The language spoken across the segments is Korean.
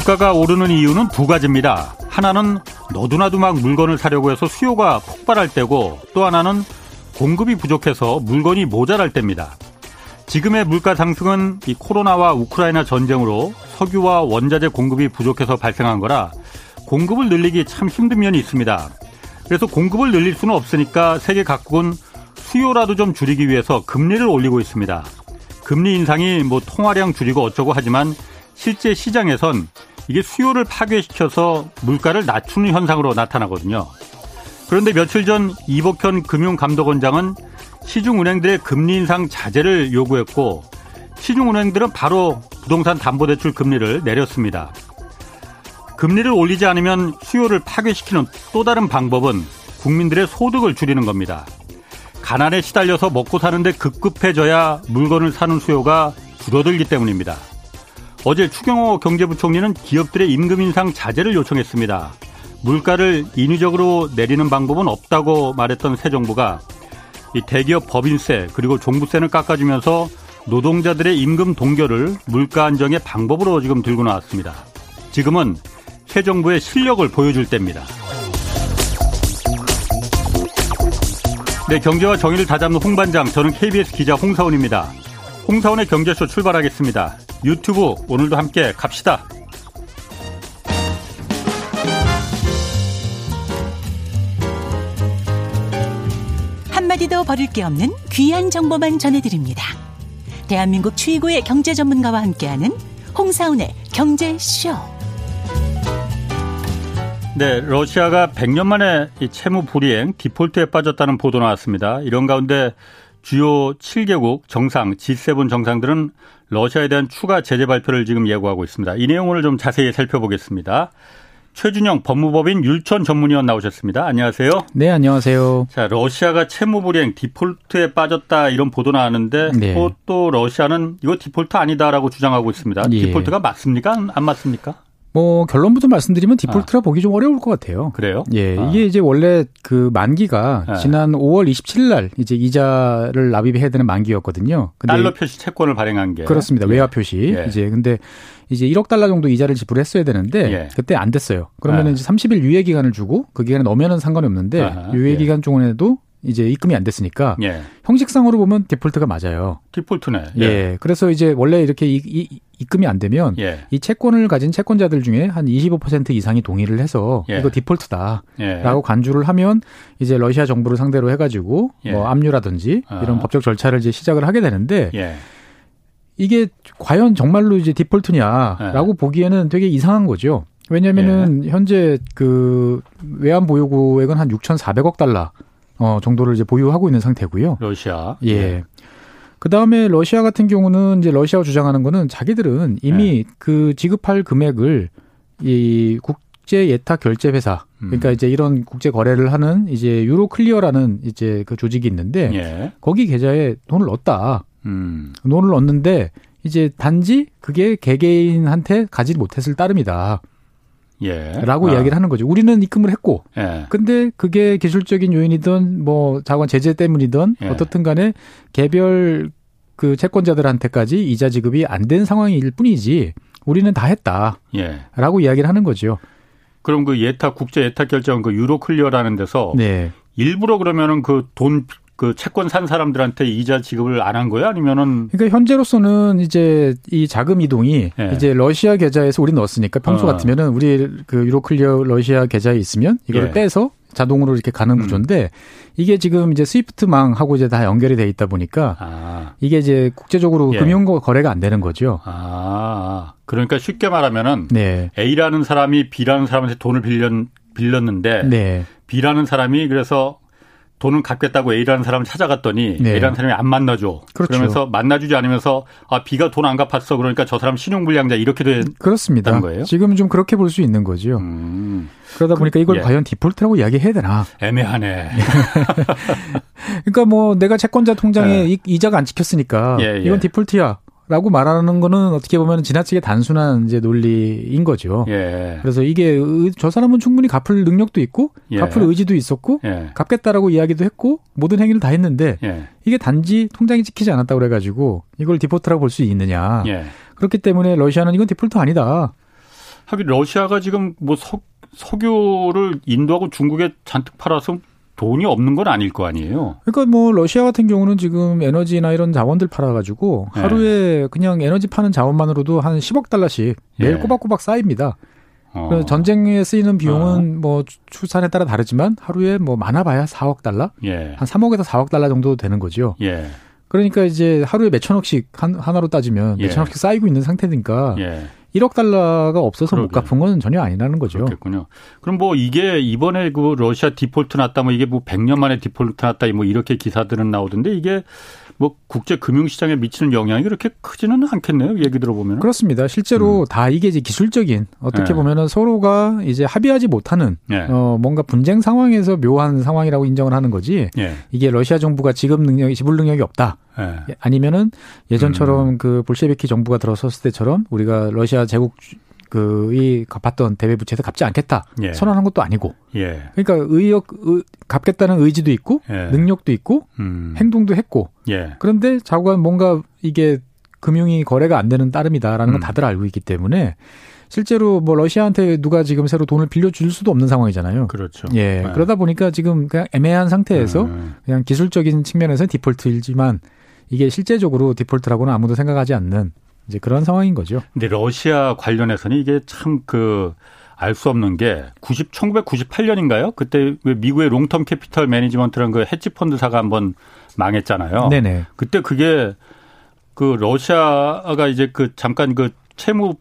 물가가 오르는 이유는 두 가지입니다. 하나는 너도나도 막 물건을 사려고 해서 수요가 폭발할 때고 또 하나는 공급이 부족해서 물건이 모자랄 때입니다. 지금의 물가 상승은 이 코로나와 우크라이나 전쟁으로 석유와 원자재 공급이 부족해서 발생한 거라 공급을 늘리기 참 힘든 면이 있습니다. 그래서 공급을 늘릴 수는 없으니까 세계 각국은 수요라도 좀 줄이기 위해서 금리를 올리고 있습니다. 금리 인상이 뭐 통화량 줄이고 어쩌고 하지만 실제 시장에선 이게 수요를 파괴시켜서 물가를 낮추는 현상으로 나타나거든요. 그런데 며칠 전 이복현 금융감독원장은 시중은행들의 금리 인상 자제를 요구했고 시중은행들은 바로 부동산 담보대출 금리를 내렸습니다. 금리를 올리지 않으면 수요를 파괴시키는 또 다른 방법은 국민들의 소득을 줄이는 겁니다. 가난에 시달려서 먹고 사는데 급급해져야 물건을 사는 수요가 줄어들기 때문입니다. 어제 추경호 경제부총리는 기업들의 임금 인상 자제를 요청했습니다. 물가를 인위적으로 내리는 방법은 없다고 말했던 새 정부가 이 대기업 법인세 그리고 종부세를 깎아주면서 노동자들의 임금 동결을 물가 안정의 방법으로 지금 들고 나왔습니다. 지금은 새 정부의 실력을 보여줄 때입니다. 네, 경제와 정의를 다잡는 홍반장, 저는 KBS 기자 홍사원입니다. 홍사원의 경제쇼 출발하겠습니다. 유튜브 오늘도 함께 갑시다. 한마디도 버릴 게 없는 귀한 정보만 전해드립니다. 대한민국 최고의 경제 전문가와 함께하는 홍사운의 경제쇼. 네, 러시아가 100년 만에 이 채무 불이행 디폴트에 빠졌다는 보도 나왔습니다. 이런 가운데 주요 7개국 정상, G7 정상들은 러시아에 대한 추가 제재 발표를 지금 예고하고 있습니다. 이 내용을 좀 자세히 살펴보겠습니다. 최준영 법무법인 율촌 전문위원 나오셨습니다. 안녕하세요. 네, 안녕하세요. 자, 러시아가 채무 불이행 디폴트에 빠졌다 이런 보도 나왔는데 네. 또, 또 러시아는 이거 디폴트 아니다라고 주장하고 있습니다. 예. 디폴트가 맞습니까? 안 맞습니까? 뭐 결론부터 말씀드리면 디폴트라 아. 보기 좀 어려울 것 같아요. 그래요? 예, 아. 이게 이제 원래 그 만기가 네. 지난 5월 27일 날 이제 이자를 납입해야 되는 만기였거든요. 근데 달러 표시 채권을 발행한 게 그렇습니다. 예. 외화 표시 예. 이제 근데 이제 1억 달러 정도 이자를 지불했어야 되는데 예. 그때 안 됐어요. 그러면 은 아. 이제 30일 유예 기간을 주고 그 기간에 넘으면 상관이 없는데 아하. 유예 예. 기간 동안에도 이제 입금이 안 됐으니까 예. 형식상으로 보면 디폴트가 맞아요. 디폴트네. 예. 예. 그래서 이제 원래 이렇게 이, 이, 입금이 안 되면 예. 이 채권을 가진 채권자들 중에 한 25% 이상이 동의를 해서 예. 이거 디폴트다라고 예. 간주를 하면 이제 러시아 정부를 상대로 해가지고 예. 뭐 압류라든지 아. 이런 법적 절차를 이제 시작을 하게 되는데 이게 과연 정말로 이제 디폴트냐라고 보기에는 되게 이상한 거죠. 왜냐면은 현재 그 외환 보유고액은 한 6,400억 달러 어, 정도를 이제 보유하고 있는 상태고요. 러시아. 예. 네. 그 다음에 러시아 같은 경우는 이제 러시아가 주장하는 거는 자기들은 이미 네. 그 지급할 금액을 이 국제 예탁 결제 회사 음. 그러니까 이제 이런 국제 거래를 하는 이제 유로 클리어라는 이제 그 조직이 있는데 예. 거기 계좌에 돈을 넣었다. 음. 돈을 넣었는데 이제 단지 그게 개개인한테 가지 못했을 따름이다. 예. 라고 아. 이야기를 하는 거죠. 우리는 입금을 했고. 예. 근데 그게 기술적인 요인이든 뭐 자관 제재 때문이든 예. 어떻든 간에 개별 그 채권자들한테까지 이자 지급이 안 된 상황일 뿐이지 우리는 다 했다. 예. 라고 이야기를 하는 거죠. 그럼 그 예탁 국제 예탁 결제 그 유로 클리어라는 데서 네. 일부러 그러면은 그 돈 그 채권 산 사람들한테 이자 지급을 안 한 거예요? 아니면은 그러니까 현재로서는 이제 이 자금 이동이 네. 이제 러시아 계좌에서 우리 넣었으니까 평소 어. 같으면은 우리 그 유로클리어 러시아 계좌에 있으면 이거를 예. 빼서 자동으로 이렇게 가는 음. 구조인데 이게 지금 이제 스위프트망하고 이제 다 연결이 돼 있다 보니까 아. 이게 이제 국제적으로 예. 금융 거래가 안 되는 거죠. 아. 그러니까 쉽게 말하면은 네. A라는 사람이 B라는 사람한테 돈을 빌렸 빌렸는데 네. B라는 사람이 그래서 돈을 갚겠다고 A라는 사람을 찾아갔더니 네. A라는 사람이 안 만나줘. 그렇죠. 그러면서 만나주지 않으면서 아 B가 돈 안 갚았어. 그러니까 저 사람 신용불량자 이렇게 된 그렇습니다. 거예요. 지금 좀 그렇게 볼 수 있는 거죠. 음. 그러다 보니까 이걸 예. 과연 디폴트라고 이야기해야 되나? 애매하네. 그러니까 뭐 내가 채권자 통장에 네. 이자가 안 찍혔으니까 예, 예. 이건 디폴트야. 라고 말하는 거는 어떻게 보면 지나치게 단순한 이제 논리인 거죠. 예. 그래서 이게 저 사람은 충분히 갚을 능력도 있고 예. 갚을 의지도 있었고 예. 갚겠다라고 이야기도 했고 모든 행위를 다 했는데 예. 이게 단지 통장이 찍히지 않았다고 그래 가지고 이걸 디폴트라고 볼 수 있느냐. 예. 그렇기 때문에 러시아는 이건 디폴트 아니다. 하긴 러시아가 지금 뭐 석, 석유를 인도하고 중국에 잔뜩 팔아서 돈이 없는 건 아닐 거 아니에요. 그러니까 뭐 러시아 같은 경우는 지금 에너지나 이런 자원들 팔아가지고 네. 하루에 그냥 에너지 파는 자원만으로도 한 10억 달러씩 매일 예. 꼬박꼬박 쌓입니다. 어. 전쟁에 쓰이는 비용은 뭐 출산에 따라 다르지만 하루에 뭐 많아봐야 4억 달러, 예. 한 3억에서 4억 달러 정도 되는 거죠. 예. 그러니까 이제 하루에 몇 천억씩 한, 하나로 따지면 예. 몇 천억씩 쌓이고 있는 상태니까 예. 1억 달러가 없어서 못 그러게요. 갚은 건 전혀 아니라는 거죠. 그렇겠군요. 그럼 뭐 이게 이번에 그 러시아 디폴트 났다 뭐 이게 뭐 100년 만에 디폴트 났다 뭐 이렇게 기사들은 나오던데 이게 뭐 국제 금융 시장에 미치는 영향이 그렇게 크지는 않겠네요. 얘기 들어보면. 그렇습니다. 실제로 다 이게 이제 기술적인 어떻게 예. 보면은 서로가 이제 합의하지 못하는 예. 어 뭔가 분쟁 상황에서 묘한 상황이라고 인정을 하는 거지. 예. 이게 러시아 정부가 지급 능력이 지불 능력이 없다. 예. 아니면은 예전처럼 음. 그 볼셰비키 정부가 들어섰을 때처럼 우리가 러시아 제국 그이 갚았던 대외 부채에서 갚지 않겠다 예. 선언한 것도 아니고 예. 그러니까 의욕 의, 갚겠다는 의지도 있고 예. 능력도 있고 음. 행동도 했고 예. 그런데 자꾸가 뭔가 이게 금융이 거래가 안 되는 따름이다라는 건 음. 다들 알고 있기 때문에 실제로 뭐 러시아한테 누가 지금 새로 돈을 빌려줄 수도 없는 상황이잖아요. 그렇죠. 예. 네. 그러다 보니까 지금 그냥 애매한 상태에서 음. 그냥 기술적인 측면에서는 디폴트이지만 이게 실제적으로 디폴트라고는 아무도 생각하지 않는 이제 그런 상황인 거죠. 근데 러시아 관련해서는 이게 참 그 알 수 없는 게 90, 1998년인가요? 그때 왜 미국의 롱텀 캐피털 매니지먼트라는 그 헤지 펀드사가 한번 망했잖아요. 네네. 그때 그게 그 러시아가 이제 그 잠깐 그 채무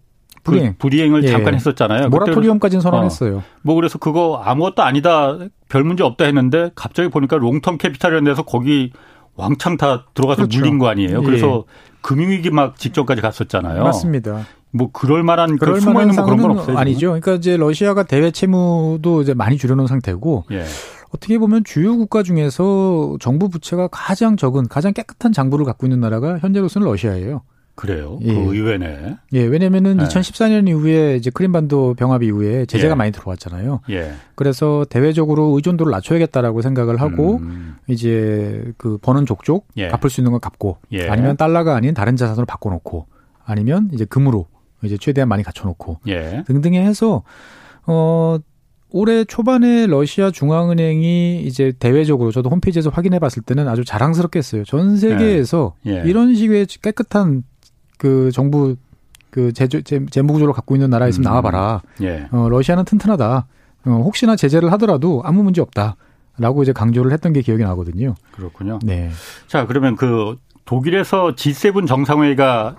그 불이행. 불이행을 예. 잠깐 했었잖아요. 모라토리엄까지는 선언했어요. 뭐 그래서 그거 아무것도 아니다 별 문제 없다 했는데 갑자기 보니까 롱텀 캐피탈이라는 데서 거기 왕창 다 들어가서 그렇죠. 물린 거 아니에요. 예. 그래서 금융위기 막 직전까지 갔었잖아요. 맞습니다. 뭐 그럴 만한 그 그럴 숨어 있는 뭐 그런 건 없어요. 아니죠. 그러니까 이제 러시아가 대외 채무도 이제 많이 줄여놓은 상태고 예. 어떻게 보면 주요 국가 중에서 정부 부채가 가장 적은 가장 깨끗한 장부를 갖고 있는 나라가 현재로서는 러시아예요. 그래요. 예. 그 의외네. 예, 왜냐면은 네. 2014년 이후에 이제 크림반도 병합 이후에 제재가 예. 많이 들어왔잖아요. 예. 그래서 대외적으로 의존도를 낮춰야겠다라고 생각을 하고 음. 이제 그 버는 족족 예. 갚을 수 있는 건 갚고 예. 아니면 달러가 아닌 다른 자산으로 바꿔 놓고 아니면 이제 금으로 이제 최대한 많이 갖춰 놓고 예. 등등에 해서 어 올해 초반에 러시아 중앙은행이 이제 대외적으로 저도 홈페이지에서 확인해 봤을 때는 아주 자랑스럽게 했어요. 전 세계에서 예. 이런 식의 깨끗한 그 정부 그 재조, 재, 재무 구조를 갖고 있는 나라 있으면 음. 나와봐라. 예. 어, 러시아는 튼튼하다. 어, 혹시나 제재를 하더라도 아무 문제 없다. 라고 이제 강조를 했던 게 기억이 나거든요. 그렇군요. 네. 자, 그러면 그 독일에서 G7 정상회의가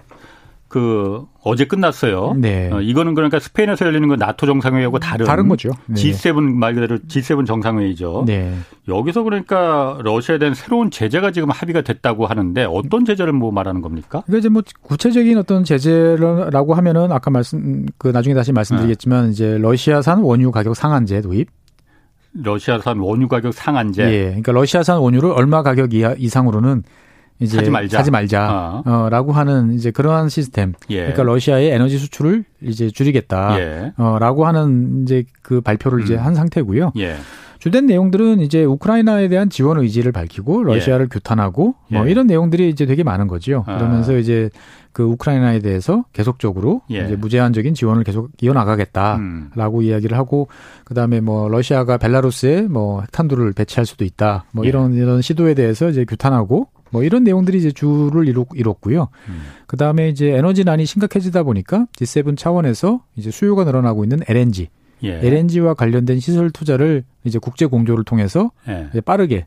그 어제 끝났어요. 네. 어, 이거는 그러니까 스페인에서 열리는 건 나토 정상회의하고 다른 다른 거죠. 네. G7 말 그대로 G7 정상회의죠. 네. 여기서 그러니까 러시아에 대한 새로운 제재가 지금 합의가 됐다고 하는데 어떤 제재를 뭐 말하는 겁니까? 그러니까 이제 뭐 구체적인 어떤 제재라고 하면은 아까 말씀 그 나중에 다시 말씀드리겠지만 네. 이제 러시아산 원유 가격 상한제 도입. 러시아산 원유 가격 상한제. 예. 그러니까 러시아산 원유를 얼마 가격 이하 이상으로는 이제 사지 말자. 사지 말자. 어. 라고 하는 이제 그러한 시스템. 예. 그러니까 러시아의 에너지 수출을 이제 줄이겠다. 예. 어, 라고 하는 이제 그 발표를 이제 음. 한 상태고요. 예. 주된 내용들은 이제 우크라이나에 대한 지원 의지를 밝히고 러시아를 교탄하고 뭐 예. 이런 내용들이 이제 되게 많은 거죠. 아. 그러면서 이제 그 우크라이나에 대해서 계속적으로 예. 이제 무제한적인 지원을 계속 이어나가겠다라고 음. 이야기를 하고 그다음에 뭐 러시아가 벨라루스에 뭐 핵탄두를 배치할 수도 있다. 뭐 예. 이런 이런 시도에 대해서 이제 규탄하고 뭐 이런 내용들이 이제 주를 이뤘, 이뤘 고요. 음. 그다음에 이제 에너지난이 심각해지다 보니까 G7 차원에서 이제 수요가 늘어나고 있는 LNG, 예. LNG와 관련된 시설 투자를 이제 국제 공조를 통해서 예. 이제 빠르게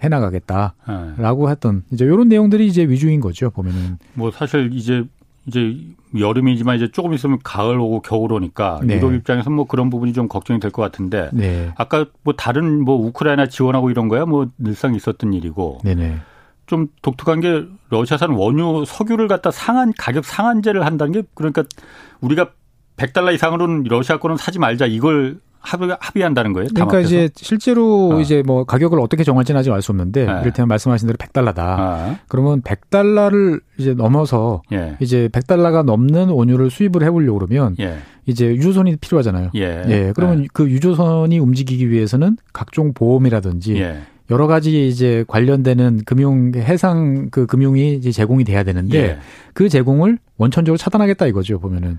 해나가겠다라고 예. 했던 이제 이런 내용들이 이제 위주인 거죠 보면은 뭐 사실 이제 이제 여름이지만 이제 조금 있으면 가을 오고 겨울 오니까 네. 유럽 입장에서 뭐 그런 부분이 좀 걱정이 될 것 같은데 네, 아까 뭐 다른 뭐 우크라이나 지원하고 이런 거야 뭐 늘상 있었던 일이고 네네. 좀 독특한 게 러시아산 원유 석유를 갖다 상한 가격 상한제를 한다는 게 그러니까 우리가 100달러 이상으로는 러시아 거는 사지 말자 이걸 합의, 합의한다는 거예요. 그러니까 담합해서? 이제 실제로 어. 이제 뭐 가격을 어떻게 정할지는 아직 알 수 없는데 네. 이를테면 말씀하신 대로 100달러다. 아, 그러면 100달러를 이제 넘어서 예. 이제 100달러가 넘는 원유를 수입을 해보려고 그러면 예. 이제 유조선이 필요하잖아요. 예. 예, 그러면 예. 그 유조선이 움직이기 위해서는 각종 보험이라든지 예. 여러 가지 이제 관련되는 금융 해상 그 금융이 이제 제공이 돼야 되는데 예. 그 제공을 원천적으로 차단하겠다 이거죠 보면은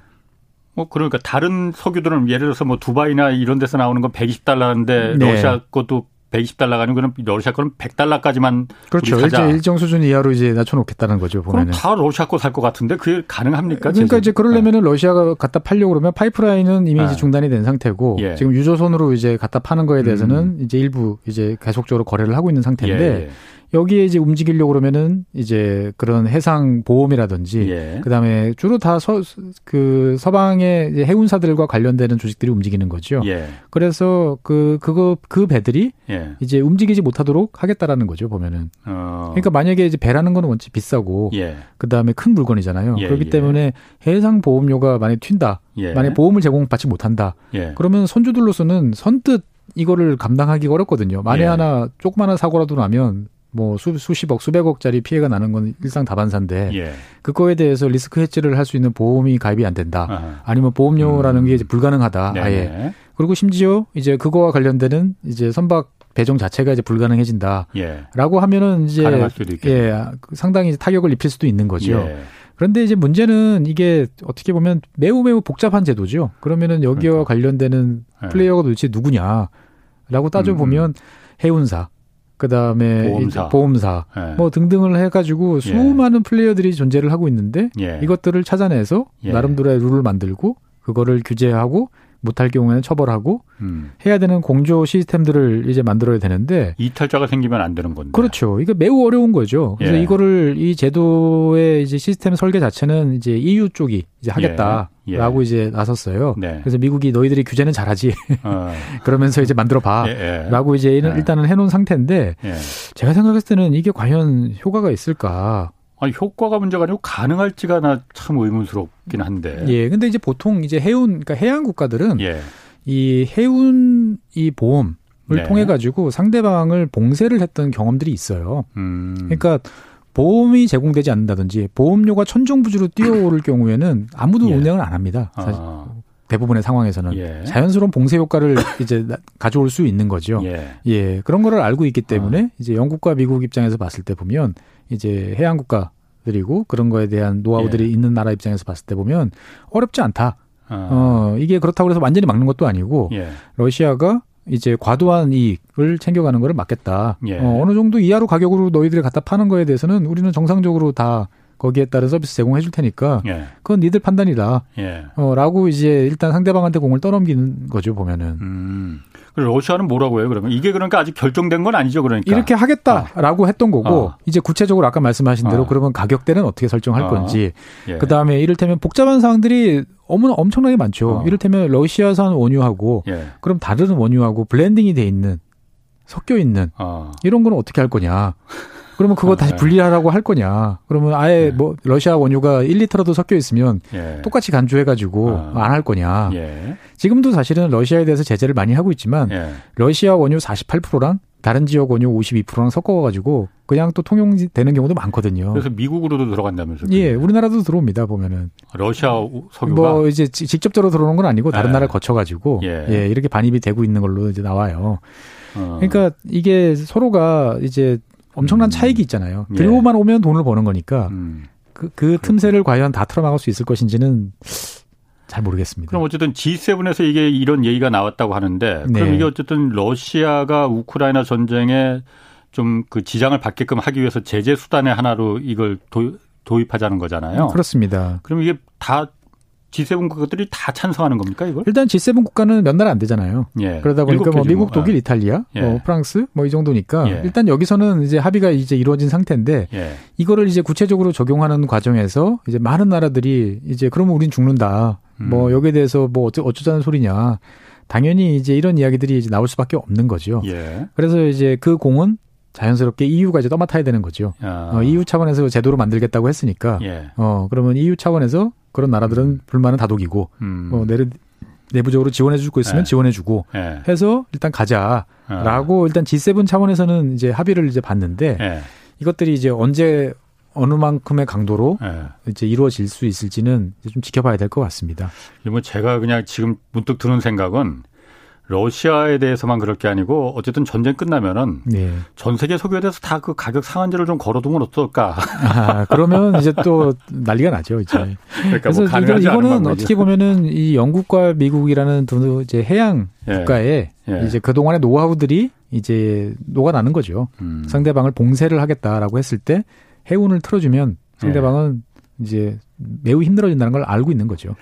뭐 그러니까 다른 석유들은 예를 들어서 뭐 두바이나 이런 데서 나오는 건 120달러인데 네. 러시아 것도 120달러가 아니고 그럼 러시아 거는 100달러까지만 그렇죠. 일정, 일정 수준 이하로 이제 낮춰놓겠다는 거죠. 보면은. 그럼 다 러시아 거 살 것 같은데 그게 가능합니까? 그러니까 제재? 이제 그러려면은 네. 러시아가 갖다 팔려 고 그러면 파이프라인은 이미 네. 이제 중단이 된 상태고 예. 지금 유조선으로 이제 갖다 파는 거에 대해서는 음. 이제 일부 이제 계속적으로 거래를 하고 있는 상태인데 예. 예. 여기에 이제 움직이려고 그러면은 이제 그런 해상 보험이라든지 예. 그다음에 주로 다 서 그 서방의 해운사들과 관련되는 조직들이 움직이는 거죠. 예. 그래서 그 그거 그 배들이 예. 이제 움직이지 못하도록 하겠다라는 거죠 보면은. 어. 그러니까 만약에 이제 배라는 거는 원체 비싸고 예. 그다음에 큰 물건이잖아요. 예, 그렇기 예. 때문에 해상 보험료가 많이 튄다. 만약 보험을 제공받지 못한다. 그러면 선주들로서는 선뜻 이거를 감당하기가 어렵거든요. 만에 하나 조그마한 사고라도 나면 뭐 수, 수십억, 수백억짜리 피해가 나는 건 일상 다반사인데 예. 그거에 대해서 리스크 해지를 할 수 있는 보험이 가입이 안 된다. 아하. 아니면 보험료라는 음. 게 이제 불가능하다. 네네. 아예. 그리고 심지어 이제 그거와 관련되는 이제 선박 배정 자체가 이제 불가능해진다. 예. 라고 하면은 이제 예, 상당히 타격을 입힐 수도 있는 거죠. 예. 그런데 이제 문제는 이게 어떻게 보면 매우 매우 복잡한 제도죠. 그러면은 여기와 그러니까. 관련되는 예. 플레이어가 도대체 누구냐라고 따져 보면 음, 음. 해운사 그다음에 보험사, 보험사 예. 뭐 등등을 해가지고 예. 수많은 예. 플레이어들이 존재를 하고 있는데 예. 이것들을 찾아내서 예. 나름대로의 룰을 만들고 그거를 규제하고 못할 경우에는 처벌하고 음. 해야 되는 공조 시스템들을 이제 만들어야 되는데 이탈자가 생기면 안 되는 건데 그렇죠. 이게 매우 어려운 거죠. 그래서 예. 이거를 이 제도의 이제 시스템 설계 자체는 이제 EU 쪽이 이제 하겠다라고 예. 예. 이제 나섰어요. 네. 그래서 미국이 너희들이 규제는 잘하지 어. 그러면서 이제 만들어 봐라고 예, 예. 이제 일단은 해놓은 상태인데 제가 생각했을 때는 이게 과연 효과가 있을까? 아니, 효과가 문제가 아니고 가능할지가 나 참 의문스럽긴 한데. 예. 근데 이제 보통 이제 해운, 그러니까 해양 국가들은 예. 이 해운 이 보험을 네. 통해 가지고 상대방을 봉쇄를 했던 경험들이 있어요. 음. 그러니까 보험이 제공되지 않는다든지 보험료가 천정부지로 뛰어오를 경우에는 아무도 예. 운행을 안 합니다. 사실 아. 대부분의 상황에서는 예. 자연스러운 봉쇄 효과를 이제 가져올 수 있는 거죠. 예. 예. 그런 거를 알고 있기 때문에 아. 이제 영국과 미국 입장에서 봤을 때 보면 이제 해양 국가들이고 그런 거에 대한 노하우들이 예. 있는 나라 입장에서 봤을 때 보면 어렵지 않다. 아. 어, 이게 그렇다고 해서 완전히 막는 것도 아니고 예. 러시아가 이제 과도한 이익을 챙겨가는 거를 막겠다. 예. 어, 어느 정도 이하로 가격으로 너희들이 갖다 파는 거에 대해서는 우리는 정상적으로 다 거기에 따른 서비스 제공해 줄 테니까 예. 그건 니들 판단이다. 예. 어, 라고 이제 일단 상대방한테 공을 떠넘기는 거죠, 보면은. 음. 러시아는 뭐라고 해요, 그러면? 이게 그러니까 아직 결정된 건 아니죠, 그러니까. 이렇게 하겠다라고 어. 했던 거고, 어. 이제 구체적으로 아까 말씀하신 대로 어. 그러면 가격대는 어떻게 설정할 어. 건지, 예. 그 다음에 이를테면 복잡한 사항들이 어머나 엄청나게 많죠. 어. 이를테면 러시아산 원유하고, 예. 그럼 다른 원유하고 블렌딩이 돼 있는, 섞여 있는, 어. 이런 거는 어떻게 할 거냐. 그러면 그거 아, 다시 네. 분리하라고 할 거냐? 그러면 아예 네. 뭐 러시아 원유가 1리터라도 섞여 있으면 예. 똑같이 간주해가지고 아. 안할 거냐? 예. 지금도 사실은 러시아에 대해서 제재를 많이 하고 있지만 예. 러시아 원유 48%랑 다른 지역 원유 52%랑 섞어가지고 그냥 또 통용되는 경우도 많거든요. 그래서 미국으로도 들어간다면서요? 예, 우리나라도 들어옵니다 보면은. 러시아 석유가 뭐 이제 직접적으로 들어오는 건 아니고 다른 예. 나라를 거쳐가지고 예. 예. 이렇게 반입이 되고 있는 걸로 이제 나와요. 어. 그러니까 이게 서로가 이제 엄청난 음. 차익이 있잖아요. 예. 들고만 오면 돈을 버는 거니까 음. 그, 그 틈새를 과연 다 틀어막을 수 있을 것인지는 잘 모르겠습니다. 그럼 어쨌든 G7에서 이게 이런 얘기가 나왔다고 하는데 그럼 네. 이게 어쨌든 러시아가 우크라이나 전쟁에 좀 그 지장을 받게끔 하기 위해서 제재 수단의 하나로 이걸 도, 도입하자는 거잖아요. 그렇습니다. 그럼 이게 다 G7 국가들이 다 찬성하는 겁니까 이걸? 일단 G7 국가는 몇 나라 안 되잖아요. 예. 그러다 보니까 뭐 미국, 독일, 예. 이탈리아, 예. 뭐 프랑스 뭐 이 정도니까 예. 일단 여기서는 이제 합의가 이제 이루어진 상태인데 예. 이거를 이제 구체적으로 적용하는 과정에서 이제 많은 나라들이 이제 그러면 우린 죽는다. 음. 뭐 여기에 대해서 뭐 어쩌, 어쩌자는 소리냐. 당연히 이제 이런 이야기들이 이제 나올 수밖에 없는 거죠. 예. 그래서 이제 그 공은 자연스럽게 EU가 이제 떠맡아야 되는 거죠. 아. 어, EU 차원에서 제도로 만들겠다고 했으니까. 예. 어 그러면 EU 차원에서 그런 나라들은 음. 불만은 다독이고 음. 뭐 내를 내부적으로 지원해 줄거 있으면 예. 지원해 주고 예. 해서 일단 가자라고 아. 일단 G7 차원에서는 이제 합의를 이제 봤는데 예. 이것들이 이제 언제 어느 만큼의 강도로 예. 이제 이루어질 수 있을지는 좀 지켜봐야 될 것 같습니다. 뭐 제가 그냥 지금 문득 드는 생각은 러시아에 대해서만 그럴 게 아니고 어쨌든 전쟁 끝나면은 네. 전 세계 석유에 대해서 다 그 가격 상한제를 좀 걸어두면 어떨까? 아, 그러면 이제 또 난리가 나죠, 이제. 그러니까 그래서 뭐 이거, 않은 이거는. 어떻게 보면은 이 영국과 미국이라는 두 이제 해양 예. 국가에 예. 이제 그 동안의 노하우들이 이제 녹아나는 거죠. 음. 상대방을 봉쇄를 하겠다라고 했을 때 해운을 틀어주면 상대방은 예. 이제 매우 힘들어진다는 걸 알고 있는 거죠.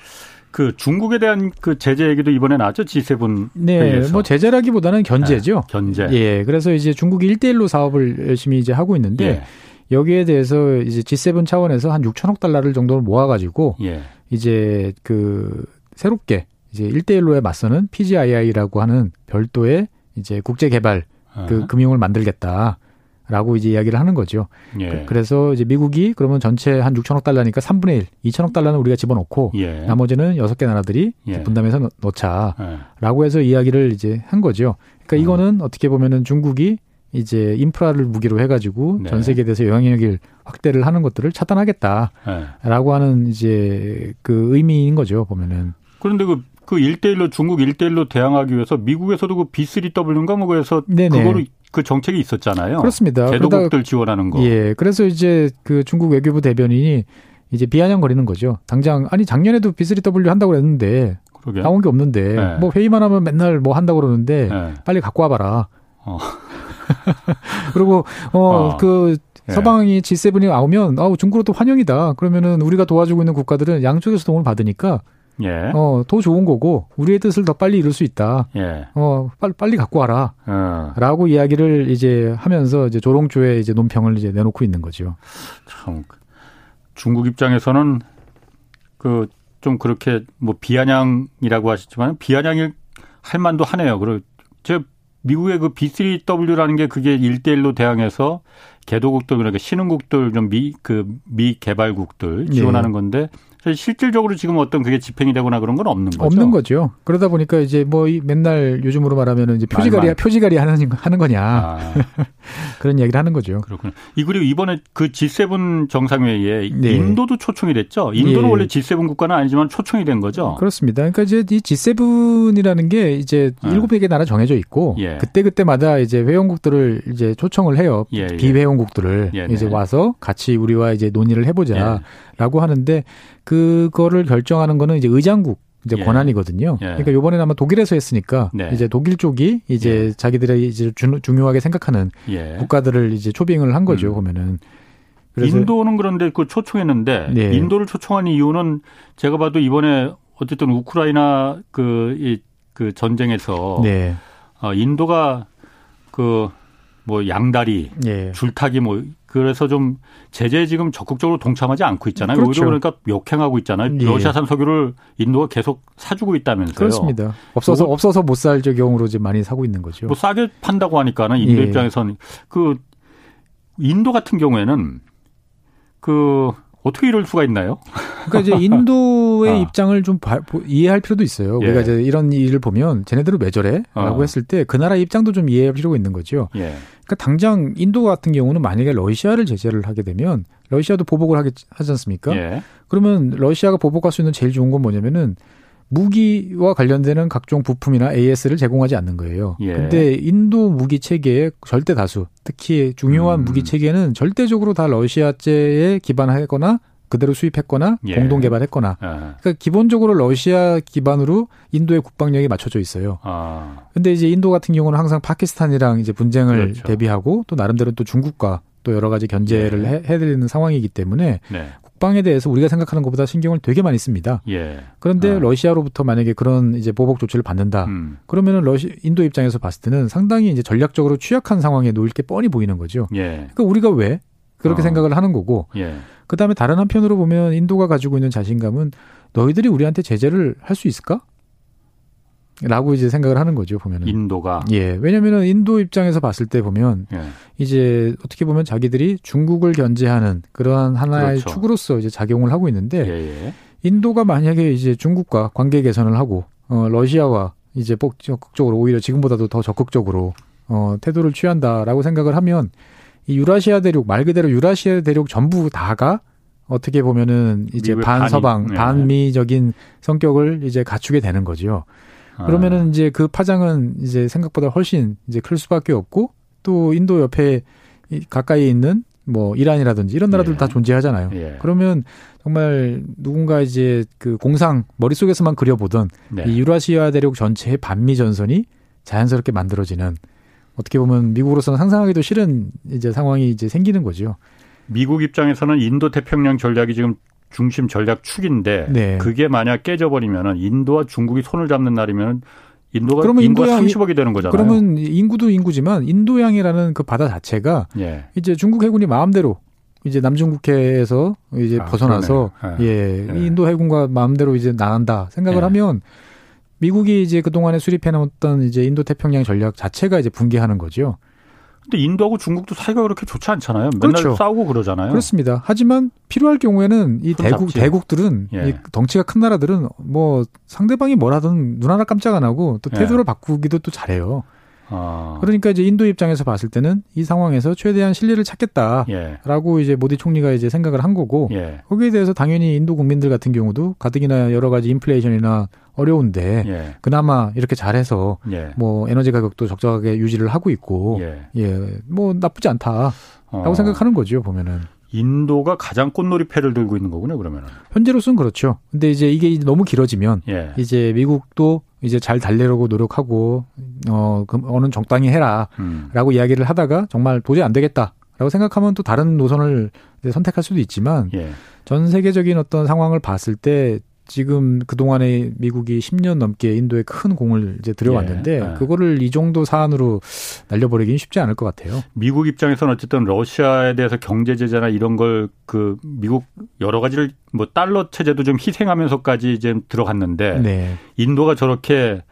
그 중국에 대한 그 제재 얘기도 이번에 나왔죠 G7 네, 회의에서. 뭐 제재라기보다는 견제죠. 견제. 예, 그래서 이제 중국이 1대1로 사업을 열심히 이제 하고 있는데 예. 여기에 대해서 이제 G7 차원에서 한 6천억 달러를 정도를 모아가지고 예. 이제 그 새롭게 이제 1대1로에 맞서는 PGII라고 하는 별도의 이제 국제 개발 그 어. 금융을 만들겠다 라고 이제 이야기를 하는 거죠. 예. 그래서 이제 미국이 그러면 전체 한 6천억 달러니까 3분의 1, 2천억 달러는 우리가 집어넣고 예. 나머지는 여섯 개 나라들이 예. 분담해서 넣- 넣자. 예. 라고 해서 이야기를 이제 한 거죠. 그러니까 음. 이거는 어떻게 보면은 중국이 이제 인프라를 무기로 해가지고 네. 전 세계에 대해서 영향력을 확대를 하는 것들을 차단하겠다라고 예. 하는 이제 그 의미인 거죠, 보면은. 그런데 그, 그 1대1로 중국 1대1로 대항하기 위해서 미국에서도 그 B3W인가 뭐 그래서 네네. 그거로 그 정책이 있었잖아요. 그렇습니다. 개도국들 그러다가- 지원하는 거. 예. 그래서 이제 그 중국 외교부 대변인이 이제 비아냥거리는 거죠. 당장 아니 작년에도 B3W 한다고 그랬는데 그러게. 나온 게 없는데 네. 뭐 회의만 하면 맨날 뭐 한다고 그러는데 예. 빨리 갖고 와봐라. 어. 그리고 어. 어그 예. 서방이 G7이 나오면 아우 중국으로도 환영이다. 그러면은 우리가 도와주고 있는 국가들은 양쪽에서 도움을 받으니까 예. 어 더 좋은 거고 우리의 뜻을 더 빨리 이룰 수 있다. 예. 어 빨리 빨리 갖고 와라. 어. 라고 이야기를 이제 하면서 이제 조롱조의 이제 논평을 이제 내놓고 있는 거죠. 참 중국 입장에서는 그 좀 그렇게 뭐 비아냥이라고 하셨지만 비아냥일 할 만도 하네요. 그리고 제 미국의 그 B3W라는 게 그게 1대1로 대항해서 개도국들 그러니까 신흥국들 좀 미 그 미개발국들 지원하는 예. 건데 사 실 실질적으로 지금 어떤 그게 집행이 되거나 그런 건 없는 거죠. 없는 거죠. 그러다 보니까 이제 뭐이 맨날 요즘으로 말하면은 이제 표지가리. 표지가리 하는 하는 거냐 아, 그런 이야기를 하는 거죠. 그렇군요. 이 그리고 이번에 그 G7 정상회의에 네. 인도도 초청이 됐죠. 인도는 예. 원래 G7 국가는 아니지만 초청이 된 거죠. 그렇습니다. 그러니까 이제 이 G7이라는 게 이제 아. 일곱 개 나라 정해져 있고 예. 그때 그때마다 이제 회원국들을 이제 초청을 해요. 예, 예. 비회원국들을 예, 네. 이제 와서 같이 우리와 이제 논의를 예. 해보자 라고 하는데 그거를 결정하는 거는 이제 의장국 이제 예. 권한이거든요. 예. 그러니까 요번에 아마 독일에서 했으니까 네. 이제 독일 쪽이 이제 자기들이 이제 주- 중요하게 생각하는 예. 국가들을 이제 초빙을 한 거죠 음. 보면은. 인도는 그런데 그 초청했는데 네. 인도를 초청한 이유는 제가 봐도 이번에 어쨌든 우크라이나 그, 이, 그 전쟁에서 네, 어, 인도가 그 뭐 양다리 예, 줄타기 뭐 그래서 좀 제재에 지금 적극적으로 동참하지 않고 있잖아요. 그렇죠. 오히려 그러니까 역행하고 있잖아요. 예. 러시아산 석유를 인도가 계속 사주고 있다면서요. 그렇습니다. 없어서 요거- 없어서 못살 경우로 이제 많이 사고 있는 거죠. 뭐 싸게 판다고 하니까는 인도 예. 입장에서는 그 인도 같은 경우에는 그 어떻게 이럴 수가 있나요? 그러니까 이제 인도의 아. 입장을 좀 바- 보- 이해할 필요도 있어요. 예. 우리가 이제 이런 일을 보면 쟤네들은 왜 저래? 라고 어. 했을 때 그 나라 입장도 좀 이해할 필요가 있는 거죠. 예. 그러니까 당장 인도 같은 경우는 만약에 러시아를 제재를 하게 되면 러시아도 보복을 하겠, 하지 않습니까? 예. 그러면 러시아가 보복할 수 있는 제일 좋은 건 뭐냐면은 무기와 관련되는 각종 부품이나 AS를 제공하지 않는 거예요. 예. 근데 인도 무기 체계의 절대 다수, 특히 중요한 음. 무기 체계는 절대적으로 다 러시아제에 기반하거나 그대로 수입했거나 예. 공동 개발했거나 예. 그러니까 기본적으로 러시아 기반으로 인도의 국방력이 맞춰져 있어요. 아. 근데 이제 인도 같은 경우는 항상 파키스탄이랑 이제 분쟁을 그렇죠. 대비하고 또 나름대로 또 중국과 또 여러 가지 견제를 예. 해, 해드리는 상황이기 때문에 네. 국방에 대해서 우리가 생각하는 것보다 신경을 되게 많이 씁니다. 예. 그런데 아. 러시아로부터 만약에 그런 이제 보복 조치를 받는다. 음. 그러면은 러시 인도 입장에서 봤을 때는 상당히 이제 전략적으로 취약한 상황에 놓일 게 뻔히 보이는 거죠. 예. 그러니까 우리가 왜 그렇게 어. 생각을 하는 거고 예. 그다음에 다른 한편으로 보면 인도가 가지고 있는 자신감은 너희들이 우리한테 제재를 할 수 있을까? 라고 이제 생각을 하는 거죠, 보면은. 인도가 예. 왜냐면은 인도 입장에서 봤을 때 보면 예. 이제 어떻게 보면 자기들이 중국을 견제하는 그러한 하나의 그렇죠. 축으로서 이제 작용을 하고 있는데 예. 예. 인도가 만약에 이제 중국과 관계 개선을 하고 어 러시아와 이제 복- 적극적으로 오히려 지금보다도 더 적극적으로 어 태도를 취한다라고 생각을 하면 이 유라시아 대륙 말 그대로 유라시아 대륙 전부 다가 어떻게 보면은 이제 반서방 예. 반미적인 성격을 이제 갖추게 되는 거죠. 그러면은 이제 그 파장은 이제 생각보다 훨씬 이제 클 수밖에 없고 또 인도 옆에 가까이 있는 뭐 이란이라든지 이런 나라들 예. 다 존재하잖아요. 예. 그러면 정말 누군가 이제 그 공상 머릿속에서만 그려보던 네. 이 유라시아 대륙 전체의 반미 전선이 자연스럽게 만들어지는 어떻게 보면 미국으로서는 상상하기도 싫은 이제 상황이 이제 생기는 거죠. 미국 입장에서는 인도 태평양 전략이 지금 중심 전략 축인데 네. 그게 만약 깨져버리면은 인도와 중국이 손을 잡는 날이면 인도가 그러면 인도가 인도양이- 30억이 되는 거잖아요. 그러면 인구도 인구지만 인도양이라는 그 바다 자체가 예. 이제 중국 해군이 마음대로 이제 남중국해에서 이제 아, 벗어나서 그러네요. 예, 예. 인도 해군과 마음대로 이제 나간다 생각을 예. 하면 미국이 이제 그동안에 수립해 놓았던 이제 인도 태평양 전략 자체가 이제 붕괴하는 거죠. 근데 인도하고 중국도 사이가 그렇게 좋지 않잖아요. 맨날 그렇죠. 싸우고 그러잖아요. 그렇습니다. 하지만 필요할 경우에는 이손 대국 잡지. 대국들은 예. 이 덩치가 큰 나라들은 뭐 상대방이 뭐라든 눈 하나 깜짝 안 하고 또 예. 태도를 바꾸기도 또 잘해요. 아, 그러니까 이제 인도 입장에서 봤을 때는 이 상황에서 최대한 신뢰를 찾겠다. 예. 라고 이제 모디 총리가 이제 생각을 한 거고 예. 거기에 대해서 당연히 인도 국민들 같은 경우도 가뜩이나 여러 가지 인플레이션이나 어려운데 예. 그나마 이렇게 잘해서 예. 뭐 에너지 가격도 적정하게 유지를 하고 있고 예. 예뭐 나쁘지 않다라고 어, 생각하는 거죠 보면은 인도가 가장 꽃놀이 패를 들고 있는 거군요. 그러면은. 현재로서는 그렇죠 근데 이제 이게 너무 길어지면 예. 이제 미국도 이제 잘 달래려고 노력하고 어 그럼 어느 적당히 해라라고 음. 이야기를 하다가 정말 도저히 안 되겠다 라고 생각하면 또 다른 노선을 선택할 수도 있지만 예. 전 세계적인 어떤 상황을 봤을 때 지금 그동안에 미국이 10년 넘게 인도에 큰 공을 이제 들여왔는데 예, 예. 그거를 이 정도 사안으로 날려버리기는 쉽지 않을 것 같아요. 미국 입장에서는 어쨌든 러시아에 대해서 경제 제재나 이런 걸 그 미국 여러 가지를 뭐 달러 체제도 좀 희생하면서까지 이제 들어갔는데 네. 인도가 저렇게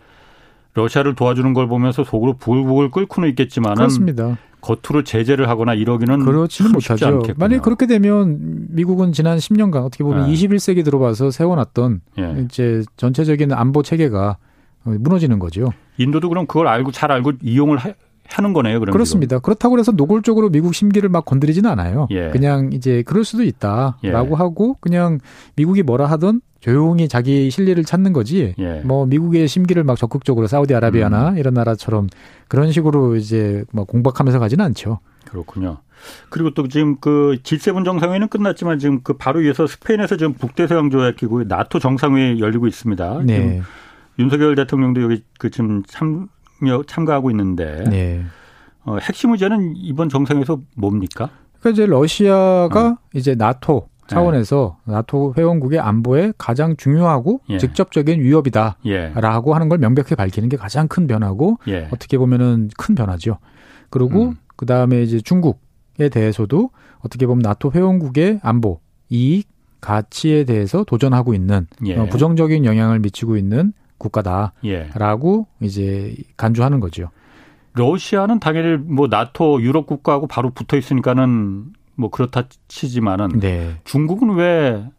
러시아를 도와주는 걸 보면서 속으로 부글부글 끓고는 있겠지만은 그렇습니다. 겉으로 제재를 하거나 이러기는 그렇지는 못하죠. 않겠군요. 만약 그렇게 되면 미국은 지난 10년간 어떻게 보면 예. 21세기 들어와서 세워놨던 예. 이제 전체적인 안보 체계가 무너지는 거죠. 인도도 그럼 그걸 알고 잘 알고 이용을 하, 하는 거네요. 그럼 그렇습니다. 그렇다고 해서 노골적으로 미국 심기를 막 건드리지는 않아요. 예. 그냥 이제 그럴 수도 있다라고 예. 하고 그냥 미국이 뭐라 하던 조용히 자기 실리를 찾는 거지. 지금. 예. 뭐 미국의 심기를 막 적극적으로 사우디아라비아나 이런 나라처럼 그런 식으로 이제 뭐 공박하면서 가지는 않죠. 그렇군요. 그리고 또 지금 그 G7 정상회의는 끝났지만 지금 그 바로 위에서 스페인에서 지금 북대서양 조약 기구 나토 정상회의 열리고 있습니다. 지금 네. 윤석열 대통령도 여기 그 지금 참여 참가하고 있는데 네. 어, 핵심 의제는 이번 정상에서 뭡니까? 그러니까 이제 러시아가 어. 이제 나토 차원에서 나토 회원국의 안보에 가장 중요하고 예. 직접적인 위협이다라고 예, 하는 걸 명백히 밝히는 게 가장 큰 변화고 예, 어떻게 보면은 큰 변화죠. 그리고 음. 그 다음에 이제 중국에 대해서도 어떻게 보면 나토 회원국의 안보, 이익, 가치에 대해서 도전하고 있는 예, 어, 부정적인 영향을 미치고 있는 국가다라고 예. 이제 간주하는 거죠. 러시아는 당연히 뭐 나토 유럽 국가하고 바로 붙어 있으니까는 뭐 그렇다 치지만은 네. 중국은 왜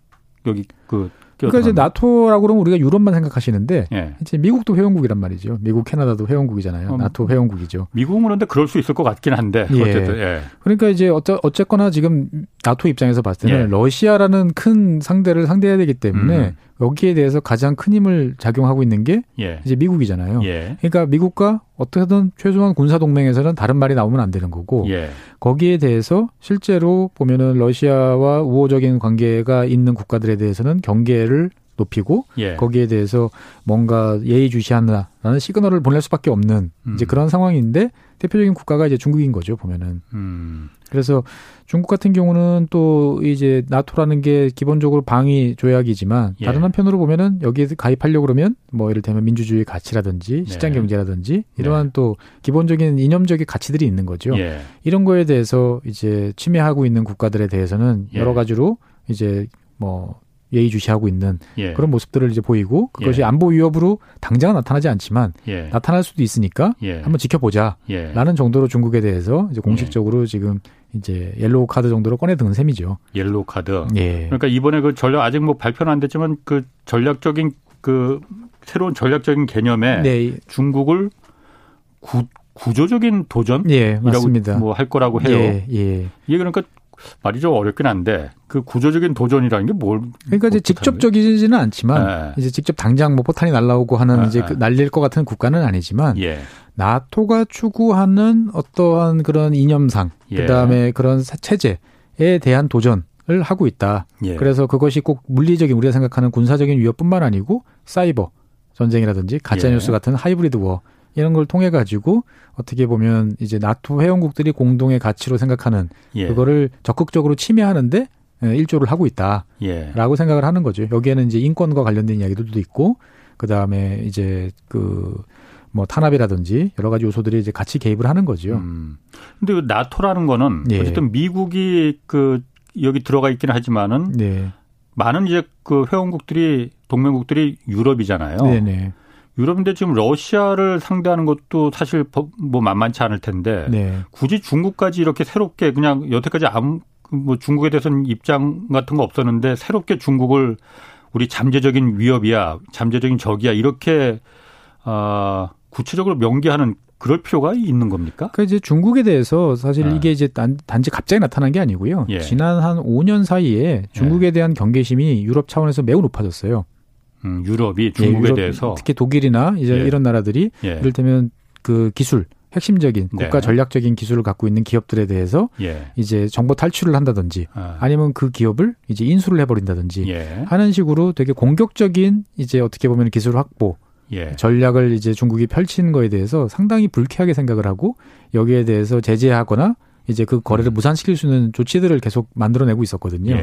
여기 그 그러니까 이제? 나토라고 그러면 우리가 유럽만 생각하시는데 예. 이제 미국도 회원국이란 말이죠. 미국, 캐나다도 회원국이잖아요. 음. 나토 회원국이죠. 미국은 그런데 그럴 수 있을 것 같긴 한데 예. 어쨌든 예. 그러니까 이제 어쩌, 어쨌거나 지금 나토 입장에서 봤을 때는 예. 러시아라는 큰 상대를 상대해야 되기 때문에 음. 여기에 대해서 가장 큰 힘을 작용하고 있는 게 예. 이제 미국이잖아요. 예. 그러니까 미국과 어떻게든 최소한 군사 동맹에서는 다른 말이 나오면 안 되는 거고 예. 거기에 대해서 실제로 보면은 러시아와 우호적인 관계가 있는 국가들에 대해서는 경계를 높이고 예. 거기에 대해서 뭔가 예의주시한다라는 시그널을 보낼 수밖에 없는 음. 이제 그런 상황인데 대표적인 국가가 이제 중국인 거죠 보면은 음. 그래서 중국 같은 경우는 또 이제 나토라는 게 기본적으로 방위 조약이지만 예. 다른 한편으로 보면은 여기에 가입하려고 그러면 뭐 이를테면 민주주의 가치라든지 네. 시장 경제라든지 이러한 또 기본적인 이념적인 가치들이 있는 거죠. 예. 이런 거에 대해서 이제 침해하고 있는 국가들에 대해서는 예. 여러 가지로 이제 뭐 예의주시하고 있는 예. 그런 모습들을 이제 보이고 그것이 예. 안보 위협으로 당장은 나타나지 않지만 예. 나타날 수도 있으니까 예. 한번 지켜보자. 예. 라는 정도로 중국에 대해서 이제 공식적으로 지금 이제 옐로우 카드 정도로 꺼내드는 셈이죠. 옐로우 카드. 예. 그러니까 이번에 그 전략 아직 뭐 발표는 안 됐지만 그 전략적인 그 새로운 전략적인 개념에 네. 중국을 구, 구조적인 도전 예, 이라고 맞습니다. 뭐할 거라고 해요. 예, 예. 이게 그러니까 말이 좀 어렵긴 한데 그 구조적인 도전이라는 게 뭘? 그러니까 이제 직접적이지는 않지만 네. 이제 직접 당장 뭐 포탄이 날라오고 하는 네. 이제 그 날릴 것 같은 국가는 아니지만 예. 나토가 추구하는 어떠한 그런 이념상 예. 그다음에 그런 체제에 대한 도전 을 하고 있다. 예. 그래서 그것이 꼭 물리적인 우리가 생각하는 군사적인 위협뿐만 아니고 사이버 전쟁이라든지 가짜 뉴스 예. 같은 하이브리드 워 이런 걸 통해 가지고 어떻게 보면 이제 나토 회원국들이 공동의 가치로 생각하는 예. 그거를 적극적으로 침해하는데 예, 일조를 하고 있다라고 예. 생각을 하는 거죠. 여기에는 이제 인권과 관련된 이야기들도 있고 그 다음에 이제 그 뭐 탄압이라든지 여러 가지 요소들이 이제 같이 개입을 하는 거죠. 음. 근데 그 나토라는 거는 예. 어쨌든 미국이 그 여기 들어가 있기는 하지만은 네. 많은 이제 그 회원국들이 동맹국들이 유럽이잖아요. 네네. 유럽인데 지금 러시아를 상대하는 것도 사실 뭐 만만치 않을 텐데 네. 굳이 중국까지 이렇게 새롭게 그냥 여태까지 아무 뭐 중국에 대해서는 입장 같은 거 없었는데 새롭게 중국을 우리 잠재적인 위협이야, 잠재적인 적이야 이렇게 아 구체적으로 명기하는 그럴 필요가 있는 겁니까? 그 이제 중국에 대해서 사실 네. 이게 이제 단, 지 갑자기 나타난 게 아니고요. 예. 지난 한 5년 사이에 중국에 예. 대한 경계심이 유럽 차원에서 매우 높아졌어요. 음, 유럽이 중국에 예, 유럽, 대해서 특히 독일이나 이제 예. 이런 나라들이 예. 이를테면 그 기술 핵심적인 네. 국가 전략적인 기술을 갖고 있는 기업들에 대해서 예. 이제 정보 탈취를 한다든지 아. 니면그 기업을 이제 인수를 해버린다든지 예. 하는 식으로 되게 공격적인 이제 어떻게 보면 기술 확보 예. 전략을 이제 중국이 펼치는 거에 대해서 상당히 불쾌하게 생각을 하고 여기에 대해서 제재하거나 이제 그 거래를 음. 무산시킬 수 있는 조치들을 계속 만들어내고 있었거든요. 예.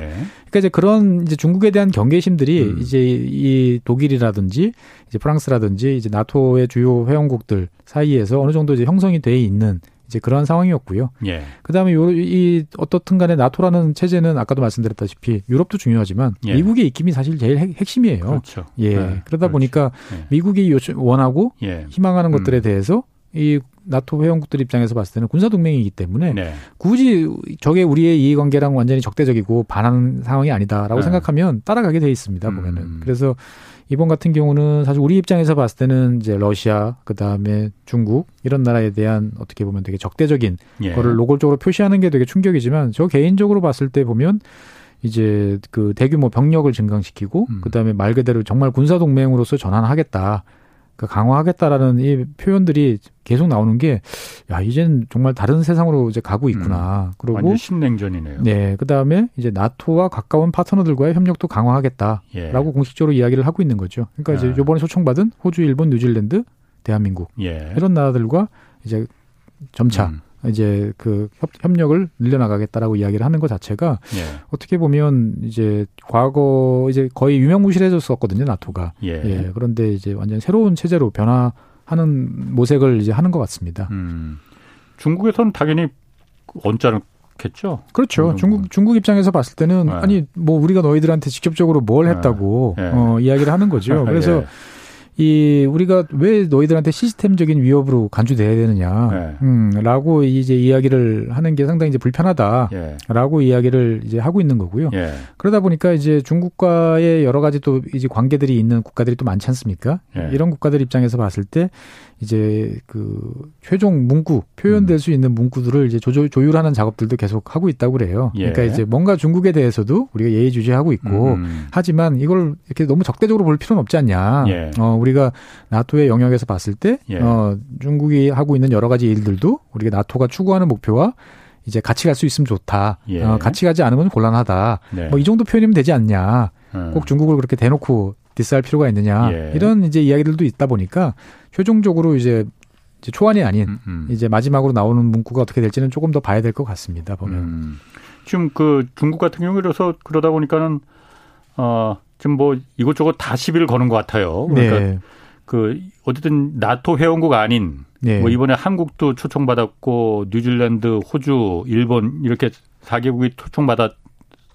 그러니까 이제 그런 이제 중국에 대한 경계심들이 음. 이제 이 독일이라든지 이제 프랑스라든지 이제 나토의 주요 회원국들 사이에서 어느 정도 이제 형성이 돼 있는 이제 그러한 상황이었고요. 예. 그다음에 요, 이 어떻든 간에 나토라는 체제는 아까도 말씀드렸다시피 유럽도 중요하지만 예. 미국의 입김이 사실 제일 핵, 심이에요 그렇죠. 예. 네. 그러다 그렇죠. 보니까 예. 미국이 요청 원하고 예. 희망하는 음. 것들에 대해서 이 나토 회원국들 입장에서 봤을 때는 군사 동맹이기 때문에 네. 굳이 저게 우리의 이해관계랑 완전히 적대적이고 반하는 상황이 아니다라고 네. 생각하면 따라가게 돼 있습니다 보면은 음. 그래서 이번 같은 경우는 사실 우리 입장에서 봤을 때는 이제 러시아 그다음에 중국 이런 나라에 대한 어떻게 보면 되게 적대적인 예. 거를 노골적으로 표시하는 게 되게 충격이지만 저 개인적으로 봤을 때 보면 이제 그 대규모 병력을 증강시키고 음. 그다음에 말 그대로 정말 군사 동맹으로서 전환하겠다. 그 강화하겠다라는 이 표현들이 계속 나오는 게, 야, 이젠 정말 다른 세상으로 이제 가고 있구나. 음, 그리고. 신냉전이네요. 네. 그 다음에 이제 나토와 가까운 파트너들과의 협력도 강화하겠다라고 예. 공식적으로 이야기를 하고 있는 거죠. 그러니까 이제 아. 요번에 초청받은 호주, 일본, 뉴질랜드, 대한민국. 예. 이런 나라들과 이제 점차 음. 이제 그 협, 협력을 늘려나가겠다라고 이야기를 하는 것 자체가 예. 어떻게 보면 이제 과거 이제 거의 유명무실해졌었거든요 나토가 예. 예. 그런데 이제 완전 새로운 체제로 변화하는 모색을 이제 하는 것 같습니다. 음. 중국에서는 당연히 언짢을 겠죠. 그렇죠. 중국 중국 입장에서 봤을 때는 네. 아니 뭐 우리가 너희들한테 직접적으로 뭘 했다고 네. 어, 이야기를 하는 거죠. 그래서 예. 이 우리가 왜 너희들한테 시스템적인 위협으로 간주돼야 되느냐, 네. 음라고 이제 이야기를 하는 게 상당히 이제 불편하다라고 예. 이야기를 이제 하고 있는 거고요. 예. 그러다 보니까 이제 중국과의 여러 가지 또 이제 관계들이 있는 국가들이 또 많지 않습니까? 예. 이런 국가들 입장에서 봤을 때 이제 그 최종 문구 표현될 음. 수 있는 문구들을 이제 조조, 조율하는 작업들도 계속 하고 있다고 그래요. 예. 그러니까 이제 뭔가 중국에 대해서도 우리가 예의주시하고 있고 음. 하지만 이걸 이렇게 너무 적대적으로 볼 필요는 없지 않냐. 예. 어 우리가 나토의 영역에서 봤을 때 예. 어, 중국이 하고 있는 여러 가지 일들도 우리가 나토가 추구하는 목표와 이제 같이 갈 수 있으면 좋다. 예. 어, 같이 가지 않으면 곤란하다. 네. 뭐이 정도 표현이면 되지 않냐. 음. 꼭 중국을 그렇게 대놓고 디스할 필요가 있느냐 예. 이런 이제 이야기들도 있다 보니까 최종적으로 이제 이제 초안이 아닌 음, 음. 이제 마지막으로 나오는 문구가 어떻게 될지는 조금 더 봐야 될 것 같습니다 보면 음. 지금 그 중국 같은 경우에서 그러다 보니까는 어 지금 뭐 이것저것 다 시비를 거는 것 같아요. 그러니까 네. 그 어쨌든 나토 회원국 아닌 네. 뭐 이번에 한국도 초청받았고 뉴질랜드, 호주, 일본 이렇게 4개국이 초청받았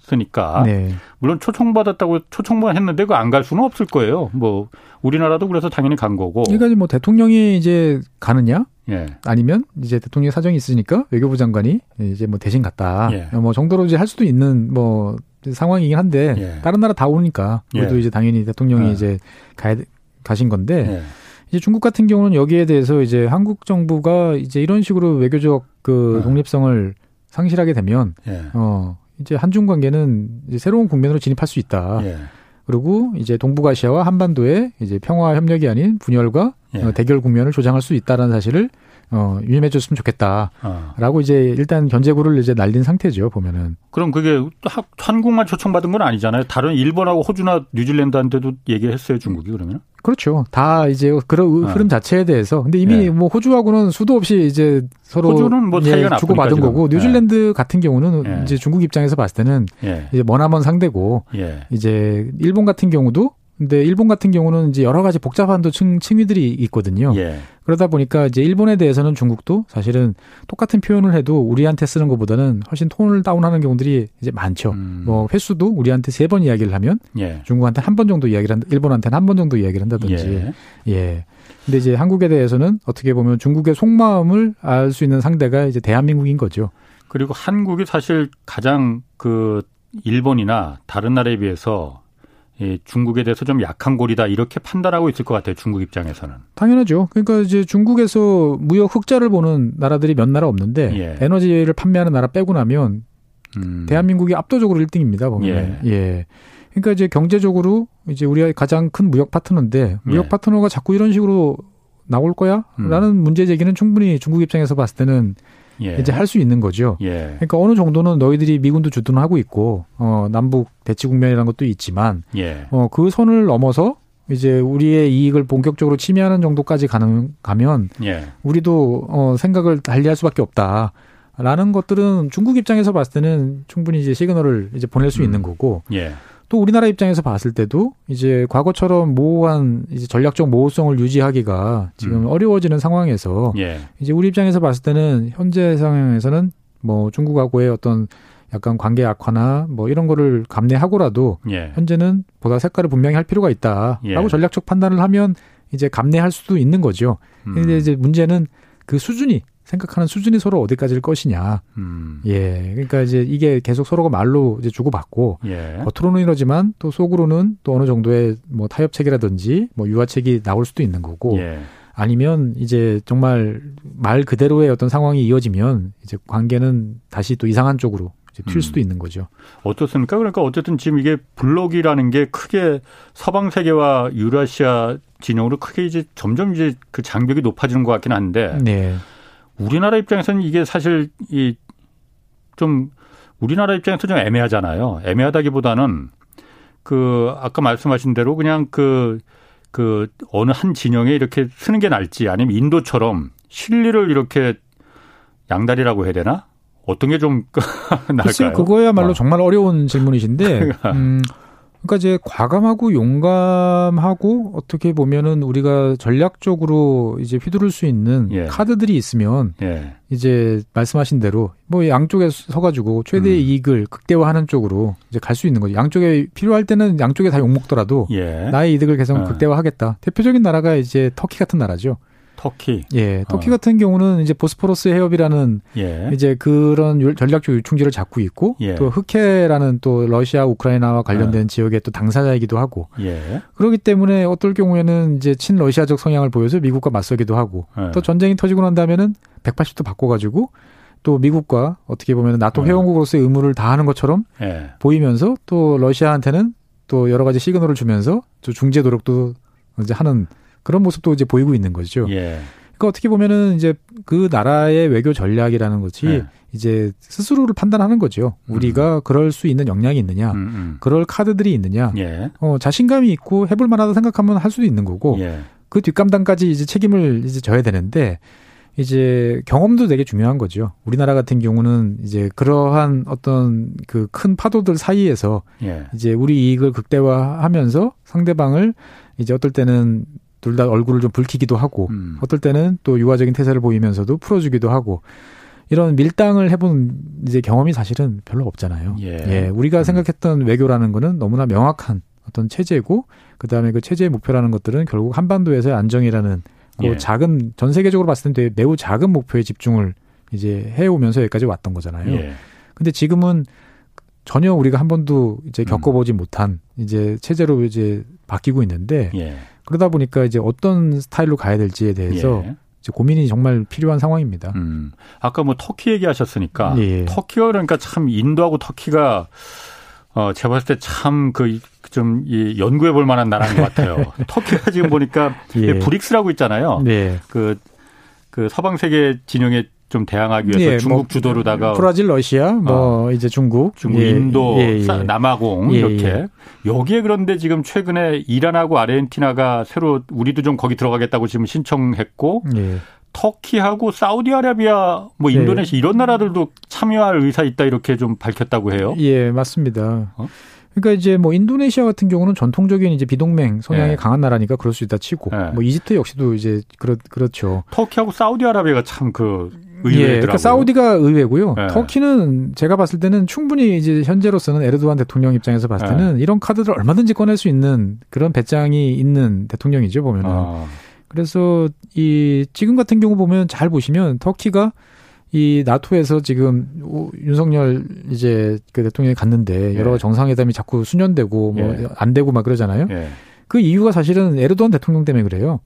있으니까 네. 물론 초청받았다고 초청만 했는데 그 안 갈 수는 없을 거예요. 뭐 우리나라도 그래서 당연히 간 거고. 그러니까 뭐 대통령이 이제 가느냐? 예. 아니면 이제 대통령 사정이 있으니까 외교부 장관이 이제 뭐 대신 갔다. 예. 뭐 정도로 이제 할 수도 있는 뭐 상황이긴 한데 예. 다른 나라 다 오니까 그래도 예. 이제 당연히 대통령이 예. 이제 가야 가신 건데 예. 이제 중국 같은 경우는 여기에 대해서 이제 한국 정부가 이제 이런 식으로 외교적 그 독립성을 상실하게 되면 예. 어 이제 한중 관계는 이제 새로운 국면으로 진입할 수 있다. 예. 그리고 이제 동북아시아와 한반도의 이제 평화 협력이 아닌 분열과 예. 어, 대결 국면을 조장할 수 있다라는 사실을 어 유념해 줬으면 좋겠다라고 어. 이제 일단 견제구를 이제 날린 상태죠 보면은 그럼 그게 하- 한국만 초청받은 건 아니잖아요. 다른 일본하고 호주나 뉴질랜드한테도 얘기했어요, 중국이 그러면? 그렇죠 다 이제 그런 아. 흐름 자체에 대해서 근데 이미 예. 뭐 호주하고는 수도 없이 이제 서로 호주는 뭐 사이가 주고 받은 거고 지금. 뉴질랜드 같은 경우는 예. 이제 중국 입장에서 봤을 때는 예. 이제 머나먼 상대고 예. 이제 일본 같은 경우도 근데 일본 같은 경우는 이제 여러 가지 복잡한 또 층, 층위들이 있거든요. 예. 그러다 보니까 이제 일본에 대해서는 중국도 사실은 똑같은 표현을 해도 우리한테 쓰는 것보다는 훨씬 톤을 다운하는 경우들이 이제 많죠. 음. 뭐 횟수도 우리한테 세 번 이야기를 하면 예. 중국한테 한 번 정도 이야기를 한다, 일본한테는 한 번 정도 이야기를 한다든지. 예. 예. 근데 이제 한국에 대해서는 어떻게 보면 중국의 속마음을 알 수 있는 상대가 이제 대한민국인 거죠. 그리고 한국이 사실 가장 그 일본이나 다른 나라에 비해서 이 중국에 대해서 좀 약한 골이다 이렇게 판단하고 있을 것 같아요. 중국 입장에서는. 당연하죠. 그러니까 이제 중국에서 무역 흑자를 보는 나라들이 몇 나라 없는데 예. 에너지를 판매하는 나라 빼고 나면 음. 대한민국이 압도적으로 1등입니다. 보면. 예. 그러니까 이제 경제적으로 이제 우리가 가장 큰 무역 파트너인데 무역 예. 파트너가 자꾸 이런 식으로 나올 거야? 음. 라는 문제 제기는 충분히 중국 입장에서 봤을 때는 예. 이제 할 수 있는 거죠. 예. 그러니까 어느 정도는 너희들이 미군도 주둔하고 있고 어 남북 대치 국면이라는 것도 있지만 예. 어그 선을 넘어서 이제 우리의 이익을 본격적으로 침해하는 정도까지 가는 가면 예. 우리도 어 생각을 달리할 수밖에 없다. 라는 것들은 중국 입장에서 봤을 때는 충분히 이제 시그널을 이제 보낼 수 음. 있는 거고 예. 또 우리나라 입장에서 봤을 때도 이제 과거처럼 모호한 이제 전략적 모호성을 유지하기가 지금 음. 어려워지는 상황에서 예. 이제 우리 입장에서 봤을 때는 현재 상황에서는 뭐 중국하고의 어떤 약간 관계 악화나 뭐 이런 거를 감내하고라도 예. 현재는 보다 색깔을 분명히 할 필요가 있다라고 예. 전략적 판단을 하면 이제 감내할 수도 있는 거죠. 음. 근데 이제 문제는 그 수준이 생각하는 수준이 서로 어디까지일 것이냐. 음. 예. 그러니까 이제 이게 계속 서로가 말로 이제 주고받고 예. 겉으로는 이러지만 또 속으로는 또 어느 정도의 뭐 타협책이라든지 뭐 유화책이 나올 수도 있는 거고 예. 아니면 이제 정말 말 그대로의 어떤 상황이 이어지면 이제 관계는 다시 또 이상한 쪽으로 이제 튈 음. 수도 있는 거죠. 어떻습니까? 그러니까 어쨌든 지금 이게 블록이라는 게 크게 서방 세계와 유라시아 진영으로 크게 이제 점점 이제 그 장벽이 높아지는 것 같긴 한데 네. 우리나라 입장에서는 이게 사실 이 좀 우리나라 입장에서 좀 애매하잖아요. 애매하다기보다는 그 아까 말씀하신 대로 그냥 그그 어느 한 진영에 이렇게 쓰는 게 나을지 아니면 인도처럼 실리를 이렇게 양다리라고 해야 되나? 어떤 게 좀 나을까요? 글쎄요, 그거야말로 어. 정말 어려운 질문이신데, 음, 그러니까 이제 과감하고 용감하고 어떻게 보면은 우리가 전략적으로 이제 휘두를 수 있는 예. 카드들이 있으면 예. 이제 말씀하신 대로 뭐 양쪽에 서가지고 최대의 음. 이익을 극대화하는 쪽으로 이제 갈 수 있는 거죠. 양쪽에 필요할 때는 양쪽에 다 욕먹더라도 예. 나의 이득을 계속 어. 극대화하겠다. 대표적인 나라가 이제 터키 같은 나라죠. 터키. 예, 터키 어. 같은 경우는 이제 보스포러스 해협이라는 예. 이제 그런 유- 전략적 유충지를 잡고 있고 예. 또 흑해라는 또 러시아 우크라이나와 관련된 지역의 또 당사자이기도 하고 예. 그렇기 때문에 어떨 경우에는 이제 친러시아적 성향을 보여서 미국과 맞서기도 하고 예. 또 전쟁이 터지고 난 다음에는 180도 바꿔가지고 또 미국과 어떻게 보면 나토 어. 회원국으로서의 의무를 다하는 것처럼 예. 보이면서 또 러시아한테는 또 여러 가지 시그널을 주면서 또 중재 노력도 이제 하는 그런 모습도 이제 보이고 있는 거죠. 예. 그러니까 어떻게 보면은 이제 그 나라의 외교 전략이라는 것이 예. 이제 스스로를 판단하는 거죠. 우리가 그럴 수 있는 역량이 있느냐, 음, 음. 그럴 카드들이 있느냐, 예. 어, 자신감이 있고 해볼 만하다 생각하면 할 수도 있는 거고, 예. 그 뒷감당까지 이제 책임을 이제 져야 되는데, 이제 경험도 되게 중요한 거죠. 우리나라 같은 경우는 이제 그러한 어떤 그 큰 파도들 사이에서 예. 이제 우리 이익을 극대화하면서 상대방을 이제 어떨 때는 둘 다 얼굴을 좀 붉히기도 하고, 음. 어떨 때는 또 유화적인 태세를 보이면서도 풀어주기도 하고 이런 밀당을 해본 이제 경험이 사실은 별로 없잖아요. 예. 우리가 음. 생각했던 외교라는 거는 너무나 명확한 어떤 체제고 그 다음에 그 체제의 목표라는 것들은 결국 한반도에서의 안정이라는 그 예. 작은 전 세계적으로 봤을 때 매우 작은 목표에 집중을 이제 해오면서 여기까지 왔던 거잖아요. 예. 근데 지금은 전혀 우리가 한 번도 이제 음. 겪어보지 못한 이제 체제로 이제 바뀌고 있는데 예. 그러다 보니까 이제 어떤 스타일로 가야 될지에 대해서 예. 고민이 정말 필요한 상황입니다. 음. 아까 뭐 터키 얘기하셨으니까 예. 터키가 그러니까 참 인도하고 터키가 어 제가 봤을 때 참 그 좀 이 연구해 볼 만한 나라인 것 같아요. 터키가 지금 보니까 예. 브릭스라고 있잖아요. 네. 그, 그 서방 세계 진영에 좀 대항하기 위해서 예, 중국 뭐, 주도로다가 브라질, 러시아, 뭐 어, 이제 중국, 중국, 예, 인도, 예, 예. 남아공 예, 이렇게 예. 여기에 그런데 지금 최근에 이란하고 아르헨티나가 새로 우리도 좀 거기 들어가겠다고 지금 신청했고 터키하고 사우디아라비아, 뭐 인도네시아 이런 나라들도 참여할 의사 있다 이렇게 좀 밝혔다고 해요. 예, 맞습니다. 어? 그러니까 이제 뭐 인도네시아 같은 경우는 전통적인 이제 비동맹 성향이 네. 강한 나라니까 그럴 수 있다 치고 네. 뭐 이집트 역시도 이제 그렇 그렇죠. 터키하고 사우디아라비아가 참 그 의외더라고요. 예, 그러니까 사우디가 의외고요. 네. 터키는 제가 봤을 때는 충분히 이제 현재로서는 에르도안 대통령 입장에서 봤을 네. 때는 이런 카드를 얼마든지 꺼낼 수 있는 그런 배짱이 있는 대통령이죠 보면은. 아. 그래서 이 지금 같은 경우 보면 잘 보시면 터키가 이 나토에서 지금 윤석열 이제 그 대통령이 갔는데 여러 예. 정상회담이 자꾸 수년되고 뭐안 예. 되고 막 그러잖아요. 예. 그 이유가 사실은 에르도안 대통령 때문에 그래요.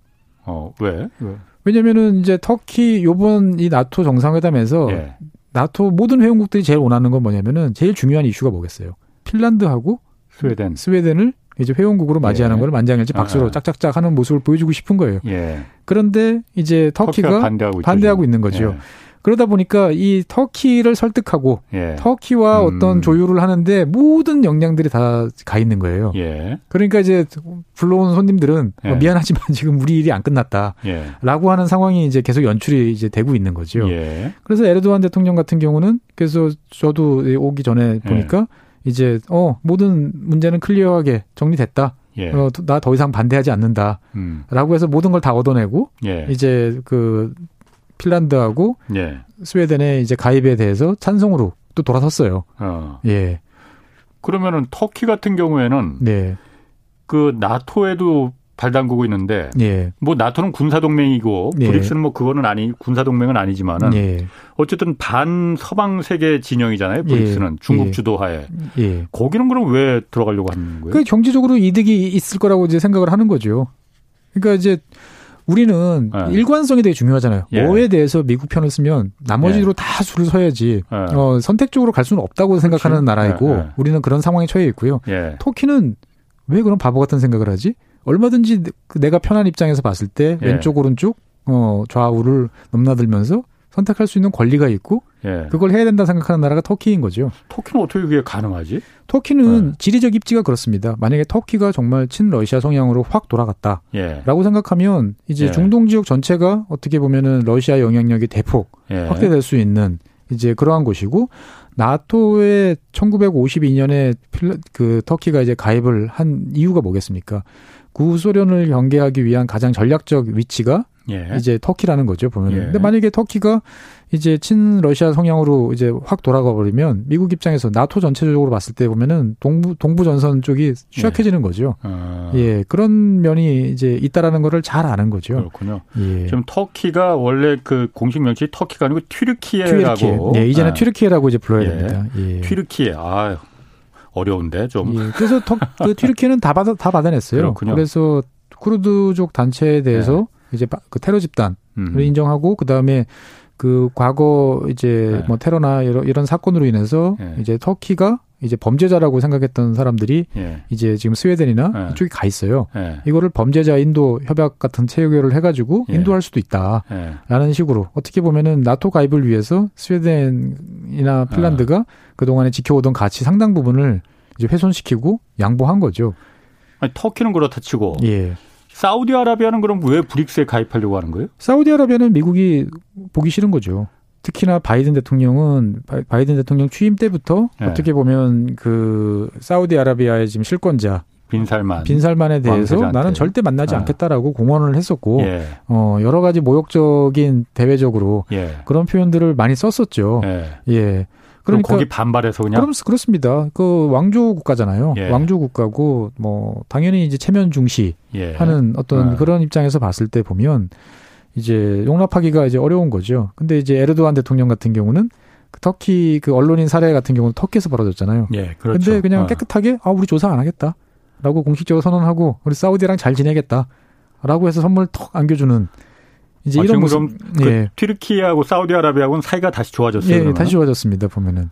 어, 왜? 왜? 왜냐면은 이제 터키 요번 이 나토 정상회담에서 예. 나토 모든 회원국들이 제일 원하는 건 뭐냐면은 제일 중요한 이슈가 뭐겠어요? 핀란드하고 스웨덴. 스웨덴을 이제 회원국으로 맞이하는 예. 걸 만장일치 박수로 아, 아. 짝짝짝 하는 모습을 보여주고 싶은 거예요. 예. 그런데 이제 터키가, 터키가 반대하고, 반대하고 있는 거죠. 예. 그러다 보니까 이 터키를 설득하고 예. 터키와 음. 어떤 조율을 하는데 모든 역량들이 다 가 있는 거예요. 예. 그러니까 이제 불러온 손님들은 예. 어, 미안하지만 지금 우리 일이 안 끝났다라고 예. 하는 상황이 이제 계속 연출이 이제 되고 있는 거죠. 예. 그래서 에르도안 대통령 같은 경우는 그래서 저도 오기 전에 예. 보니까 이제 어 모든 문제는 클리어하게 정리됐다. 예. 어, 나 더 이상 반대하지 않는다. 음. 라고 해서 모든 걸 다 얻어내고, 예. 이제 그 핀란드하고 예. 스웨덴의 이제 가입에 대해서 찬성으로 또 돌아섰어요. 어. 예. 그러면은 터키 같은 경우에는 네. 그 나토에도 발 담그고 있는데 예. 뭐 나토는 군사 동맹이고 예. 브릭스는 뭐 그거는 아니 군사 동맹은 아니지만은 예. 어쨌든 반 서방 세계 진영이잖아요. 브릭스는 예. 중국 예. 주도하에. 예. 거기는 그럼 왜 들어가려고 하는 거예요? 그 경제적으로 이득이 있을 거라고 이제 생각을 하는 거죠. 그러니까 이제 우리는 네. 일관성이 되게 중요하잖아요. 예. 뭐에 대해서 미국 편을 쓰면 나머지로 예. 다 줄을 서야지 예. 어, 선택적으로 갈 수는 없다고 생각하는 나라이고 예, 예. 우리는 그런 상황에 처해 있고요. 예. 터키는 왜 그런 바보 같은 생각을 하지? 얼마든지 그 내가 편한 입장에서 봤을 때 왼쪽 오른쪽 어, 좌우를 넘나들면서 선택할 수 있는 권리가 있고 예. 그걸 해야 된다 생각하는 나라가 터키인 거죠. 터키는 어떻게 그게 가능하지? 터키는 네. 지리적 입지가 그렇습니다. 만약에 터키가 정말 친러시아 성향으로 확 돌아갔다라고 예. 생각하면 이제 예. 중동 지역 전체가 어떻게 보면은 러시아 영향력이 대폭 예. 확대될 수 있는 이제 그러한 곳이고 나토에 1952년에 그 터키가 이제 가입을 한 이유가 뭐겠습니까? 구소련을 경계하기 위한 가장 전략적 위치가 예. 이제 터키라는 거죠 보면. 예. 근데 만약에 터키가 이제 친 러시아 성향으로 이제 확 돌아가 버리면 미국 입장에서 나토 전체적으로 봤을 때 보면은 동부 동부 전선 쪽이 취약해지는 예. 거죠. 아. 예 그런 면이 이제 있다라는 거를 잘 아는 거죠. 그렇군요. 예. 지금 터키가 원래 그 공식 명칭이 터키가 아니고 튀르키예라고. 튀르키예. 예 이제는 아. 튀르키예라고 이제 불러야 예. 됩니다. 예. 튀르키예. 아 어려운데 좀. 예. 그래서 터, 그 튀르키예는 다 받아 다 받아냈어요. 그렇군요. 그래서 쿠르드족 단체에 대해서 네. 이제 그 테러 집단을 음. 인정하고 그 다음에 그 과거 이제 네. 뭐 테러나 이런, 이런 사건으로 인해서 네. 이제 터키가 이제 범죄자라고 생각했던 사람들이 예. 이제 지금 스웨덴이나 예. 이쪽에 가 있어요. 예. 이거를 범죄자 인도 협약 같은 체결을 해가지고 예. 인도할 수도 있다라는 식으로 어떻게 보면은 나토 가입을 위해서 스웨덴이나 핀란드가 아. 그 동안에 지켜오던 가치 상당 부분을 이제 훼손시키고 양보한 거죠. 아니, 터키는 그렇다 치고 예. 사우디아라비아는 그럼 왜 브릭스에 가입하려고 하는 거예요? 사우디아라비아는 미국이 보기 싫은 거죠. 특히나 바이든 대통령은 바이든 대통령 취임 때부터 네. 어떻게 보면 그 사우디아라비아의 지금 실권자 빈살만 빈살만에 대해서 왕세자한테. 나는 절대 만나지 네. 않겠다라고 공언을 했었고 예. 어 여러 가지 모욕적인 대외적으로 예. 그런 표현들을 많이 썼었죠. 예. 예. 그러니까 거기 반발해서 그냥 그럼 그렇습니다. 그 왕조 국가잖아요. 예. 왕조 국가고 뭐 당연히 이제 체면 중시 예. 하는 어떤 예. 그런 입장에서 봤을 때 보면 이제 용납하기가 이제 어려운 거죠. 근데 이제 에르도안 대통령 같은 경우는 그 터키 그 언론인 사례 같은 경우는 터키에서 벌어졌잖아요. 예, 그렇죠. 근데 그냥 어. 깨끗하게 아 우리 조사 안 하겠다라고 공식적으로 선언하고 우리 사우디랑 잘 지내겠다라고 해서 선물 턱 안겨주는 이제 아, 이런 모습 모습 그 예. 튀르키예하고 사우디아라비아하고는 사이가 다시 좋아졌어요. 예, 그러면? 다시 좋아졌습니다. 보면은.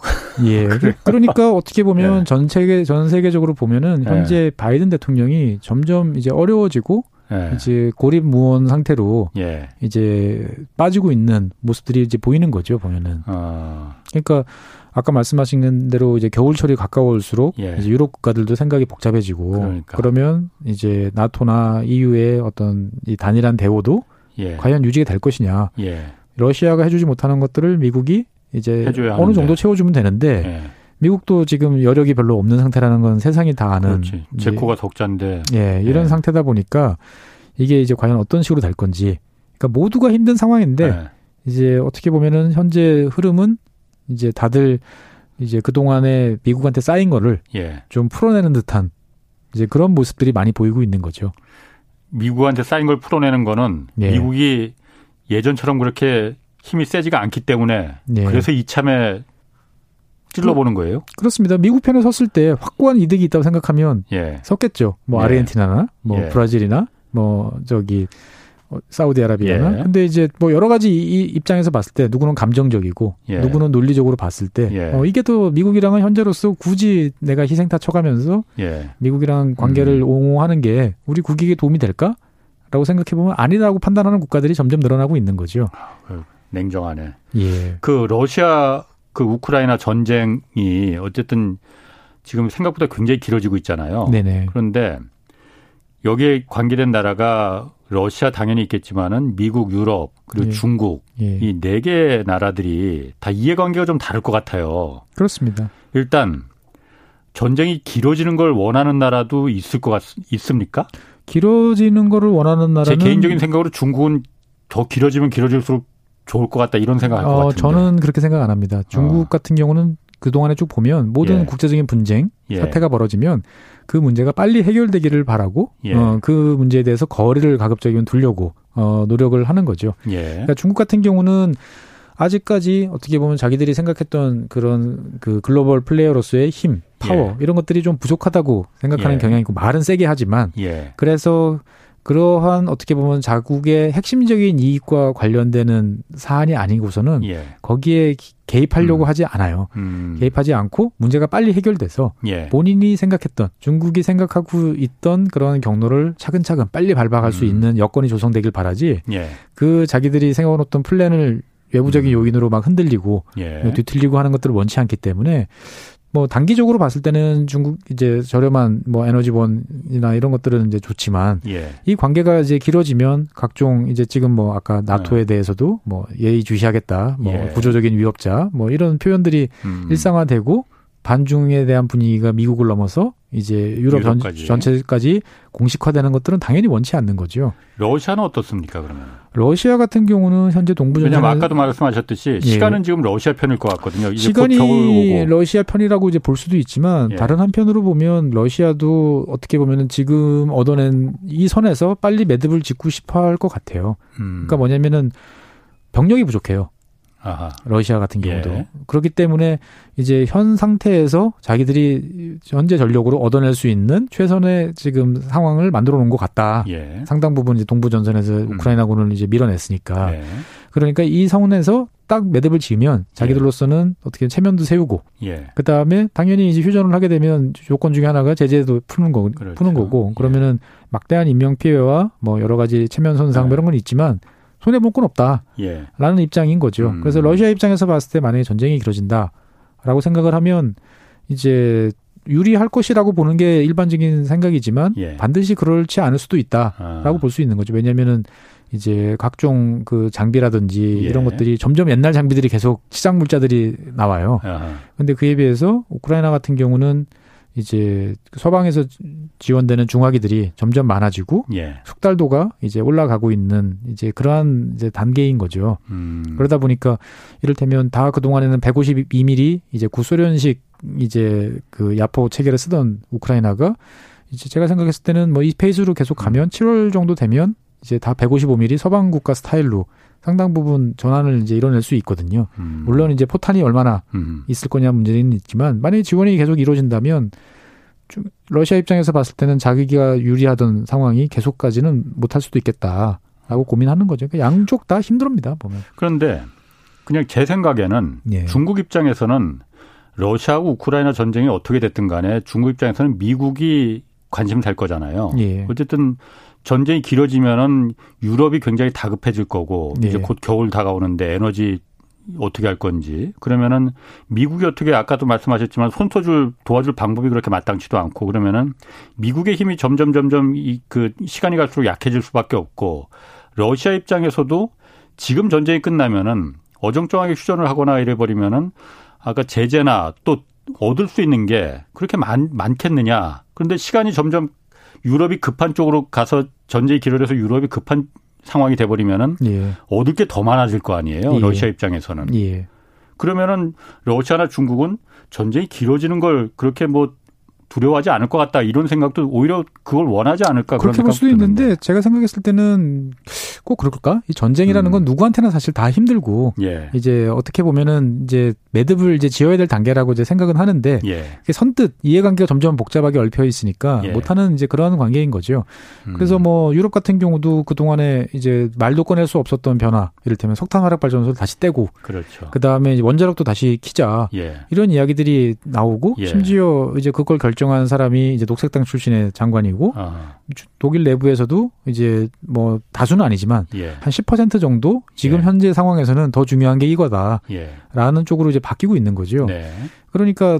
예. 그러니까 어떻게 보면 예. 전 세계 전 세계적으로 보면은 예. 현재 바이든 대통령이 점점 이제 어려워지고 예. 이제 고립무원 상태로 예. 이제 빠지고 있는 모습들이 이제 보이는 거죠, 보면은. 어, 그러니까 아까 말씀하신 대로 이제 겨울철이 가까울수록 예. 이제 유럽 국가들도 생각이 복잡해지고 그러니까. 그러면 이제 나토나 EU의 어떤 이 단일한 대우도 예. 과연 유지가 될 것이냐. 예. 러시아가 해주지 못하는 것들을 미국이 이제 어느 하는데. 정도 채워주면 되는데 예. 미국도 지금 여력이 별로 없는 상태라는 건 세상이 다 아는 그렇지. 제코가 적자인데. 예 이런 예. 상태다 보니까 이게 이제 과연 어떤 식으로 될 건지 그러니까 모두가 힘든 상황인데 예. 이제 어떻게 보면은 현재 흐름은 이제 다들 이제 그 동안에 미국한테 쌓인 거를 예. 좀 풀어내는 듯한 이제 그런 모습들이 많이 보이고 있는 거죠. 미국한테 쌓인 걸 풀어내는 거는 예. 미국이 예전처럼 그렇게 힘이 세지가 않기 때문에 예. 그래서 이참에 찔러보는 거예요. 그렇습니다. 미국 편에 섰을 때 확고한 이득이 있다고 생각하면 예. 섰겠죠. 뭐 예. 아르헨티나나 뭐 예. 브라질이나 뭐 저기 어, 사우디아라비아나. 예. 근데 이제 뭐 여러 가지 이이 입장에서 봤을 때 누구는 감정적이고 예. 누구는 논리적으로 봤을 때 예. 어, 이게 또 미국이랑은 현재로서 굳이 내가 희생타 쳐가면서 예. 미국이랑 관계를 음. 옹호하는 게 우리 국익에 도움이 될까? 라고 생각해 보면 아니라고 판단하는 국가들이 점점 늘어나고 있는 거죠. 냉정하네. 예. 그 러시아 그 우크라이나 전쟁이 어쨌든 지금 생각보다 굉장히 길어지고 있잖아요. 네네. 그런데 여기에 관계된 나라가 러시아 당연히 있겠지만은 미국, 유럽 그리고 예. 중국 예. 이네 개 나라들이 다 이해관계가 좀 다를 것 같아요. 그렇습니다. 일단 전쟁이 길어지는 걸 원하는 나라도 있을 것 같, 있습니까? 길어지는 거를 원하는 제 나라는 개인적인 생각으로 중국은 더 길어지면 길어질수록 좋을 것 같다 이런 생각할 것 어, 같은데. 저는 그렇게 생각 안 합니다. 중국 어. 같은 경우는 그동안에 쭉 보면 모든 예. 국제적인 분쟁, 예. 사태가 벌어지면 그 문제가 빨리 해결되기를 바라고 예. 어, 그 문제에 대해서 거리를 가급적이면 두려고 어, 노력을 하는 거죠. 예. 그러니까 중국 같은 경우는 아직까지 어떻게 보면 자기들이 생각했던 그런 그 글로벌 플레이어로서의 힘, 파워 이런 것들이 좀 부족하다고 생각하는 예. 경향이 있고 말은 세게 하지만 예. 그래서 그러한 어떻게 보면 자국의 핵심적인 이익과 관련되는 사안이 아니고서는 예. 거기에 기- 개입하려고 음. 하지 않아요. 음. 개입하지 않고 문제가 빨리 해결돼서 예. 본인이 생각했던 중국이 생각하고 있던 그런 경로를 차근차근 빨리 밟아갈 수 음. 있는 여건이 조성되길 바라지 예. 그 자기들이 세워놓던 플랜을 외부적인 음. 요인으로 막 흔들리고 예. 뒤틀리고 하는 것들을 원치 않기 때문에 뭐 단기적으로 봤을 때는 중국 이제 저렴한 뭐 에너지원이나 이런 것들은 이제 좋지만 예. 이 관계가 이제 길어지면 각종 이제 지금 뭐 아까 나토에 대해서도 뭐 예의 주시하겠다, 뭐 네. 예. 구조적인 위협자, 뭐 이런 표현들이 음. 일상화되고 반중에 대한 분위기가 미국을 넘어서 이제 유럽 전, 유럽까지. 전체까지 공식화되는 것들은 당연히 원치 않는 거죠. 러시아는 어떻습니까 그러면? 러시아 같은 경우는 현재 동부 왜냐면 전선에 아까도 말씀하셨듯이 예. 시간은 지금 러시아 편일 것 같거든요. 시간이. 러시아 편이라고 이제 볼 수도 있지만 예. 다른 한편으로 보면 러시아도 어떻게 보면은 지금 얻어낸 이 선에서 빨리 매듭을 짓고 싶어 할 것 같아요. 음. 그러니까 뭐냐면은 병력이 부족해요. 아하. 러시아 같은 경우도. 예. 그렇기 때문에 이제 현 상태에서 자기들이 현재 전력으로 얻어낼 수 있는 최선의 지금 상황을 만들어 놓은 것 같다. 예. 상당 부분 이제 동부 전선에서 우크라이나군을 이제 밀어냈으니까. 예. 그러니까 이 선에서 딱 매듭을 지으면 자기들로서는 어떻게 체면도 세우고 예. 그 다음에 당연히 이제 휴전을 하게 되면 조건 중에 하나가 제재도 푸는 거 그렇죠. 푸는 거고 예. 그러면은 막대한 인명 피해와 뭐 여러 가지 체면 손상 네. 뭐 이런 건 있지만 손해 볼 건 없다. 예. 라는 입장인 거죠. 음. 그래서 러시아 입장에서 봤을 때 만약에 전쟁이 길어진다라고 생각을 하면 이제 유리할 것이라고 보는 게 일반적인 생각이지만 예. 반드시 그렇지 않을 수도 있다라고 아. 볼수 있는 거죠. 왜냐면은 이제 각종 그 장비라든지 예. 이런 것들이 점점 옛날 장비들이 계속 시장 물자들이 나와요. 아하. 근데 그에 비해서 우크라이나 같은 경우는 이제 서방에서 지원되는 중화기들이 점점 많아지고 예. 숙달도가 이제 올라가고 있는 이제 그러한 이제 단계인 거죠. 음. 그러다 보니까 이를테면 다 그동안에는 152mm 이제 구소련식 이제 그 야포 체계를 쓰던 우크라이나가 이제 제가 생각했을 때는 뭐 이 페이스로 계속 가면 7월 정도 되면 이제 다 155mm 서방 국가 스타일로 상당 부분 전환을 이제 이뤄낼 수 있거든요. 음. 물론 이제 포탄이 얼마나 음. 있을 거냐 문제는 있지만 만약에 지원이 계속 이루어진다면 러시아 입장에서 봤을 때는 자기가 유리하던 상황이 계속까지는 못할 수도 있겠다라고 고민하는 거죠. 그러니까 양쪽 다 힘듭니다 보면. 그런데 그냥 제 생각에는 예. 중국 입장에서는 러시아하고 우크라이나 전쟁이 어떻게 됐든 간에 중국 입장에서는 미국이 관심 살 거잖아요. 예. 어쨌든 전쟁이 길어지면은 유럽이 굉장히 다급해질 거고 예. 이제 곧 겨울 다가오는데 에너지 어떻게 할 건지 그러면은 미국이 어떻게 아까도 말씀하셨지만 손서줄 도와줄 방법이 그렇게 마땅치도 않고 그러면은 미국의 힘이 점점 점점 이 그 시간이 갈수록 약해질 수밖에 없고 러시아 입장에서도 지금 전쟁이 끝나면은 어정쩡하게 휴전을 하거나 이래 버리면은 아까 제재나 또 얻을 수 있는 게 그렇게 많, 많겠느냐. 그런데 시간이 점점 유럽이 급한 쪽으로 가서 전쟁이 길어져서 유럽이 급한 상황이 돼버리면은 예. 얻을 게 더 많아질 거 아니에요. 예. 러시아 입장에서는. 예. 그러면은 러시아나 중국은 전쟁이 길어지는 걸 그렇게 뭐 두려워하지 않을 것 같다 이런 생각도 오히려 그걸 원하지 않을까 그렇게 볼 수도 드는데. 있는데 제가 생각했을 때는 꼭 그럴까? 이 전쟁이라는 음. 건 누구한테나 사실 다 힘들고 예. 이제 어떻게 보면은 이제 매듭을 이제 지어야 될 단계라고 이제 생각은 하는데 예. 선뜻 이해관계가 점점 복잡하게 얽혀 있으니까 예. 못하는 이제 그러한 관계인 거죠. 음. 그래서 뭐 유럽 같은 경우도 그 동안에 이제 말도 꺼낼 수 없었던 변화, 이를테면 석탄 화력 발전소를 다시 떼고, 그렇죠. 그 다음에 원자력도 다시 키자 예. 이런 이야기들이 나오고 예. 심지어 이제 그걸 결정 한 사람이 이제 녹색당 출신의 장관이고 아. 독일 내부에서도 이제 뭐 다수는 아니지만 예. 한10% 정도 지금 예. 현재 상황에서는 더 중요한 게 이거다라는 예. 쪽으로 이제 바뀌고 있는 거죠. 네. 그러니까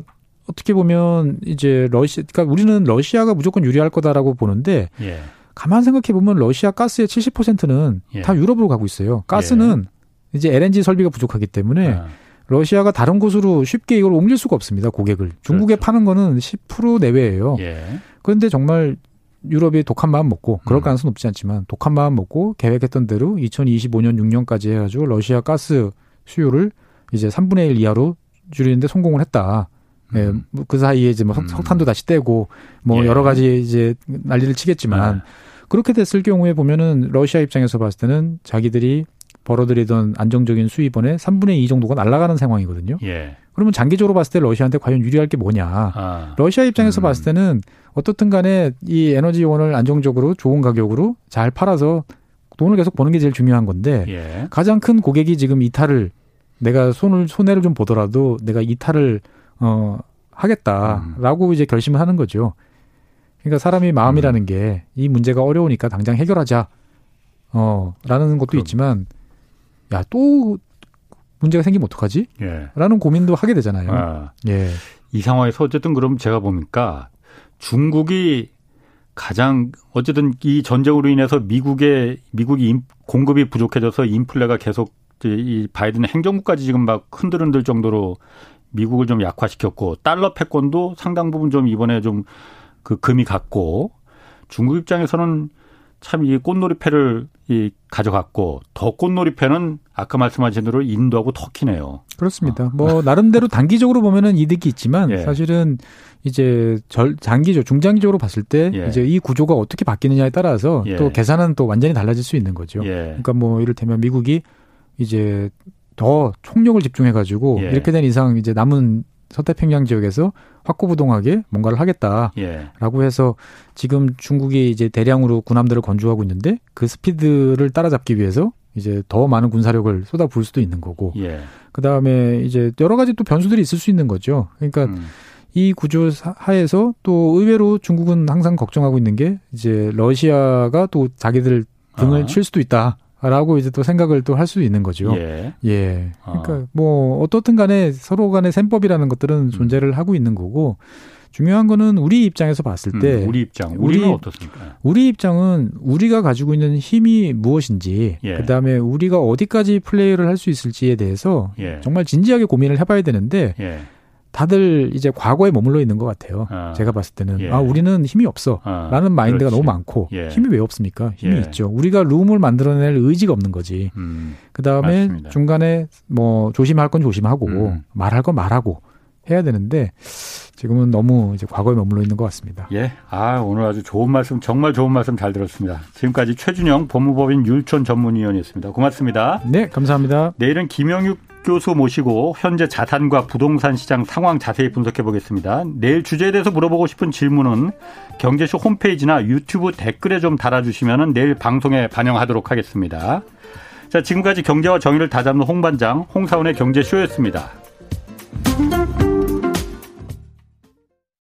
어떻게 보면 이제 러시아 그러니까 우리는 러시아가 무조건 유리할 거다라고 보는데 예. 가만 생각해 보면 러시아 가스의 70%는 예. 다 유럽으로 가고 있어요. 가스는 예. 이제 LNG 설비가 부족하기 때문에 아. 러시아가 다른 곳으로 쉽게 이걸 옮길 수가 없습니다. 고객을. 중국에 그렇죠. 파는 거는 10% 내외예요. 예. 그런데 정말 유럽이 독한 마음 먹고 그럴 음. 가능성은 높지 않지만 독한 마음 먹고 계획했던 대로 2025년 6년까지 해가지고 러시아 가스 수요를 이제 3분의 1 이하로 줄이는데 성공을 했다. 예, 음. 예, 그 사이에 이제 뭐 음. 석탄도 다시 떼고 뭐 예. 여러 가지 이제 난리를 치겠지만 아. 그렇게 됐을 경우에 보면은 러시아 입장에서 봤을 때는 자기들이 벌어들이던 안정적인 수입원의 3분의 2 정도가 날아가는 상황이거든요. 예. 그러면 장기적으로 봤을 때 러시아한테 과연 유리할 게 뭐냐. 아. 러시아 입장에서 음. 봤을 때는 어떻든 간에 이 에너지원을 안정적으로 좋은 가격으로 잘 팔아서 돈을 계속 버는 게 제일 중요한 건데 예. 가장 큰 고객이 지금 이탈을 내가 손을 손해를 좀 보더라도 내가 이탈을 어 하겠다라고 음. 이제 결심을 하는 거죠. 그러니까 사람이 마음이라는 음. 게이 문제가 어려우니까 당장 해결하자. 어, 라는 것도 그럼. 있지만 야, 또 문제가 생기면 어떡하지? 예. 라는 고민도 하게 되잖아요. 아, 예. 이 상황에서 어쨌든 그럼 제가 보니까 중국이 가장 어쨌든 이 전쟁으로 인해서 미국의 미국이 공급이 부족해져서 인플레가 계속 이 바이든 행정부까지 지금 막 흔들흔들 정도로 미국을 좀 약화시켰고 달러 패권도 상당 부분 좀 이번에 좀 그 금이 갔고 중국 입장에서는 참 이 꽃놀이 패를 이 가져갔고 더 꽃놀이패는 아까 말씀하신 대로 인도하고 터키네요. 그렇습니다. 어. 뭐 나름대로 단기적으로 보면은 이득이 있지만 예. 사실은 이제 절 장기적 중장기적으로 봤을 때 예. 이제 이 구조가 어떻게 바뀌느냐에 따라서 예. 또 계산은 또 완전히 달라질 수 있는 거죠. 예. 그러니까 뭐 이를테면 미국이 이제 더 총력을 집중해 가지고 예. 이렇게 된 이상 이제 남은 서태평양 지역에서 확고부동하게 뭔가를 하겠다라고 예. 해서 지금 중국이 이제 대량으로 군함들을 건조하고 있는데 그 스피드를 따라잡기 위해서 이제 더 많은 군사력을 쏟아부을 수도 있는 거고 예. 그 다음에 이제 여러 가지 또 변수들이 있을 수 있는 거죠. 그러니까 음. 이 구조 하에서 또 의외로 중국은 항상 걱정하고 있는 게 이제 러시아가 또 자기들 등을 아. 칠 수도 있다. 라고 이제 또 생각을 또 할 수 있는 거죠. 예. 예. 그러니까 어. 뭐 어떻든 간에 서로 간의 셈법이라는 것들은 음. 존재를 음. 하고 있는 거고 중요한 거는 우리 입장에서 봤을 때 음, 우리 입장 우리는 우리, 어떻습니까? 우리 입장은 우리가 가지고 있는 힘이 무엇인지 예. 그다음에 우리가 어디까지 플레이를 할 수 있을지에 대해서 예. 정말 진지하게 고민을 해봐야 되는데 예. 다들 이제 과거에 머물러 있는 것 같아요. 아. 제가 봤을 때는 예. 아 우리는 힘이 없어라는 아. 마인드가 그렇지. 너무 많고 예. 힘이 왜 없습니까? 힘이 예. 있죠. 우리가 룸을 만들어낼 의지가 없는 거지. 음. 그 다음에 중간에 뭐 조심할 건 조심하고 음. 말할 건 말하고 해야 되는데 지금은 너무 이제 과거에 머물러 있는 것 같습니다. 예. 아 오늘 아주 좋은 말씀 정말 좋은 말씀 잘 들었습니다. 지금까지 최준영 법무법인 율촌 전문위원이었습니다. 고맙습니다. 네, 감사합니다. 내일은 김영육 교수 모시고 현재 자산과 부동산 시장 상황 자세히 분석해 보겠습니다. 내일 주제에 대해서 물어보고 싶은 질문은 경제쇼 홈페이지나 유튜브 댓글에 좀 달아주시면 내일 방송에 반영하도록 하겠습니다. 자, 지금까지 경제와 정의를 다잡는 홍반장 홍사원의 경제쇼였습니다.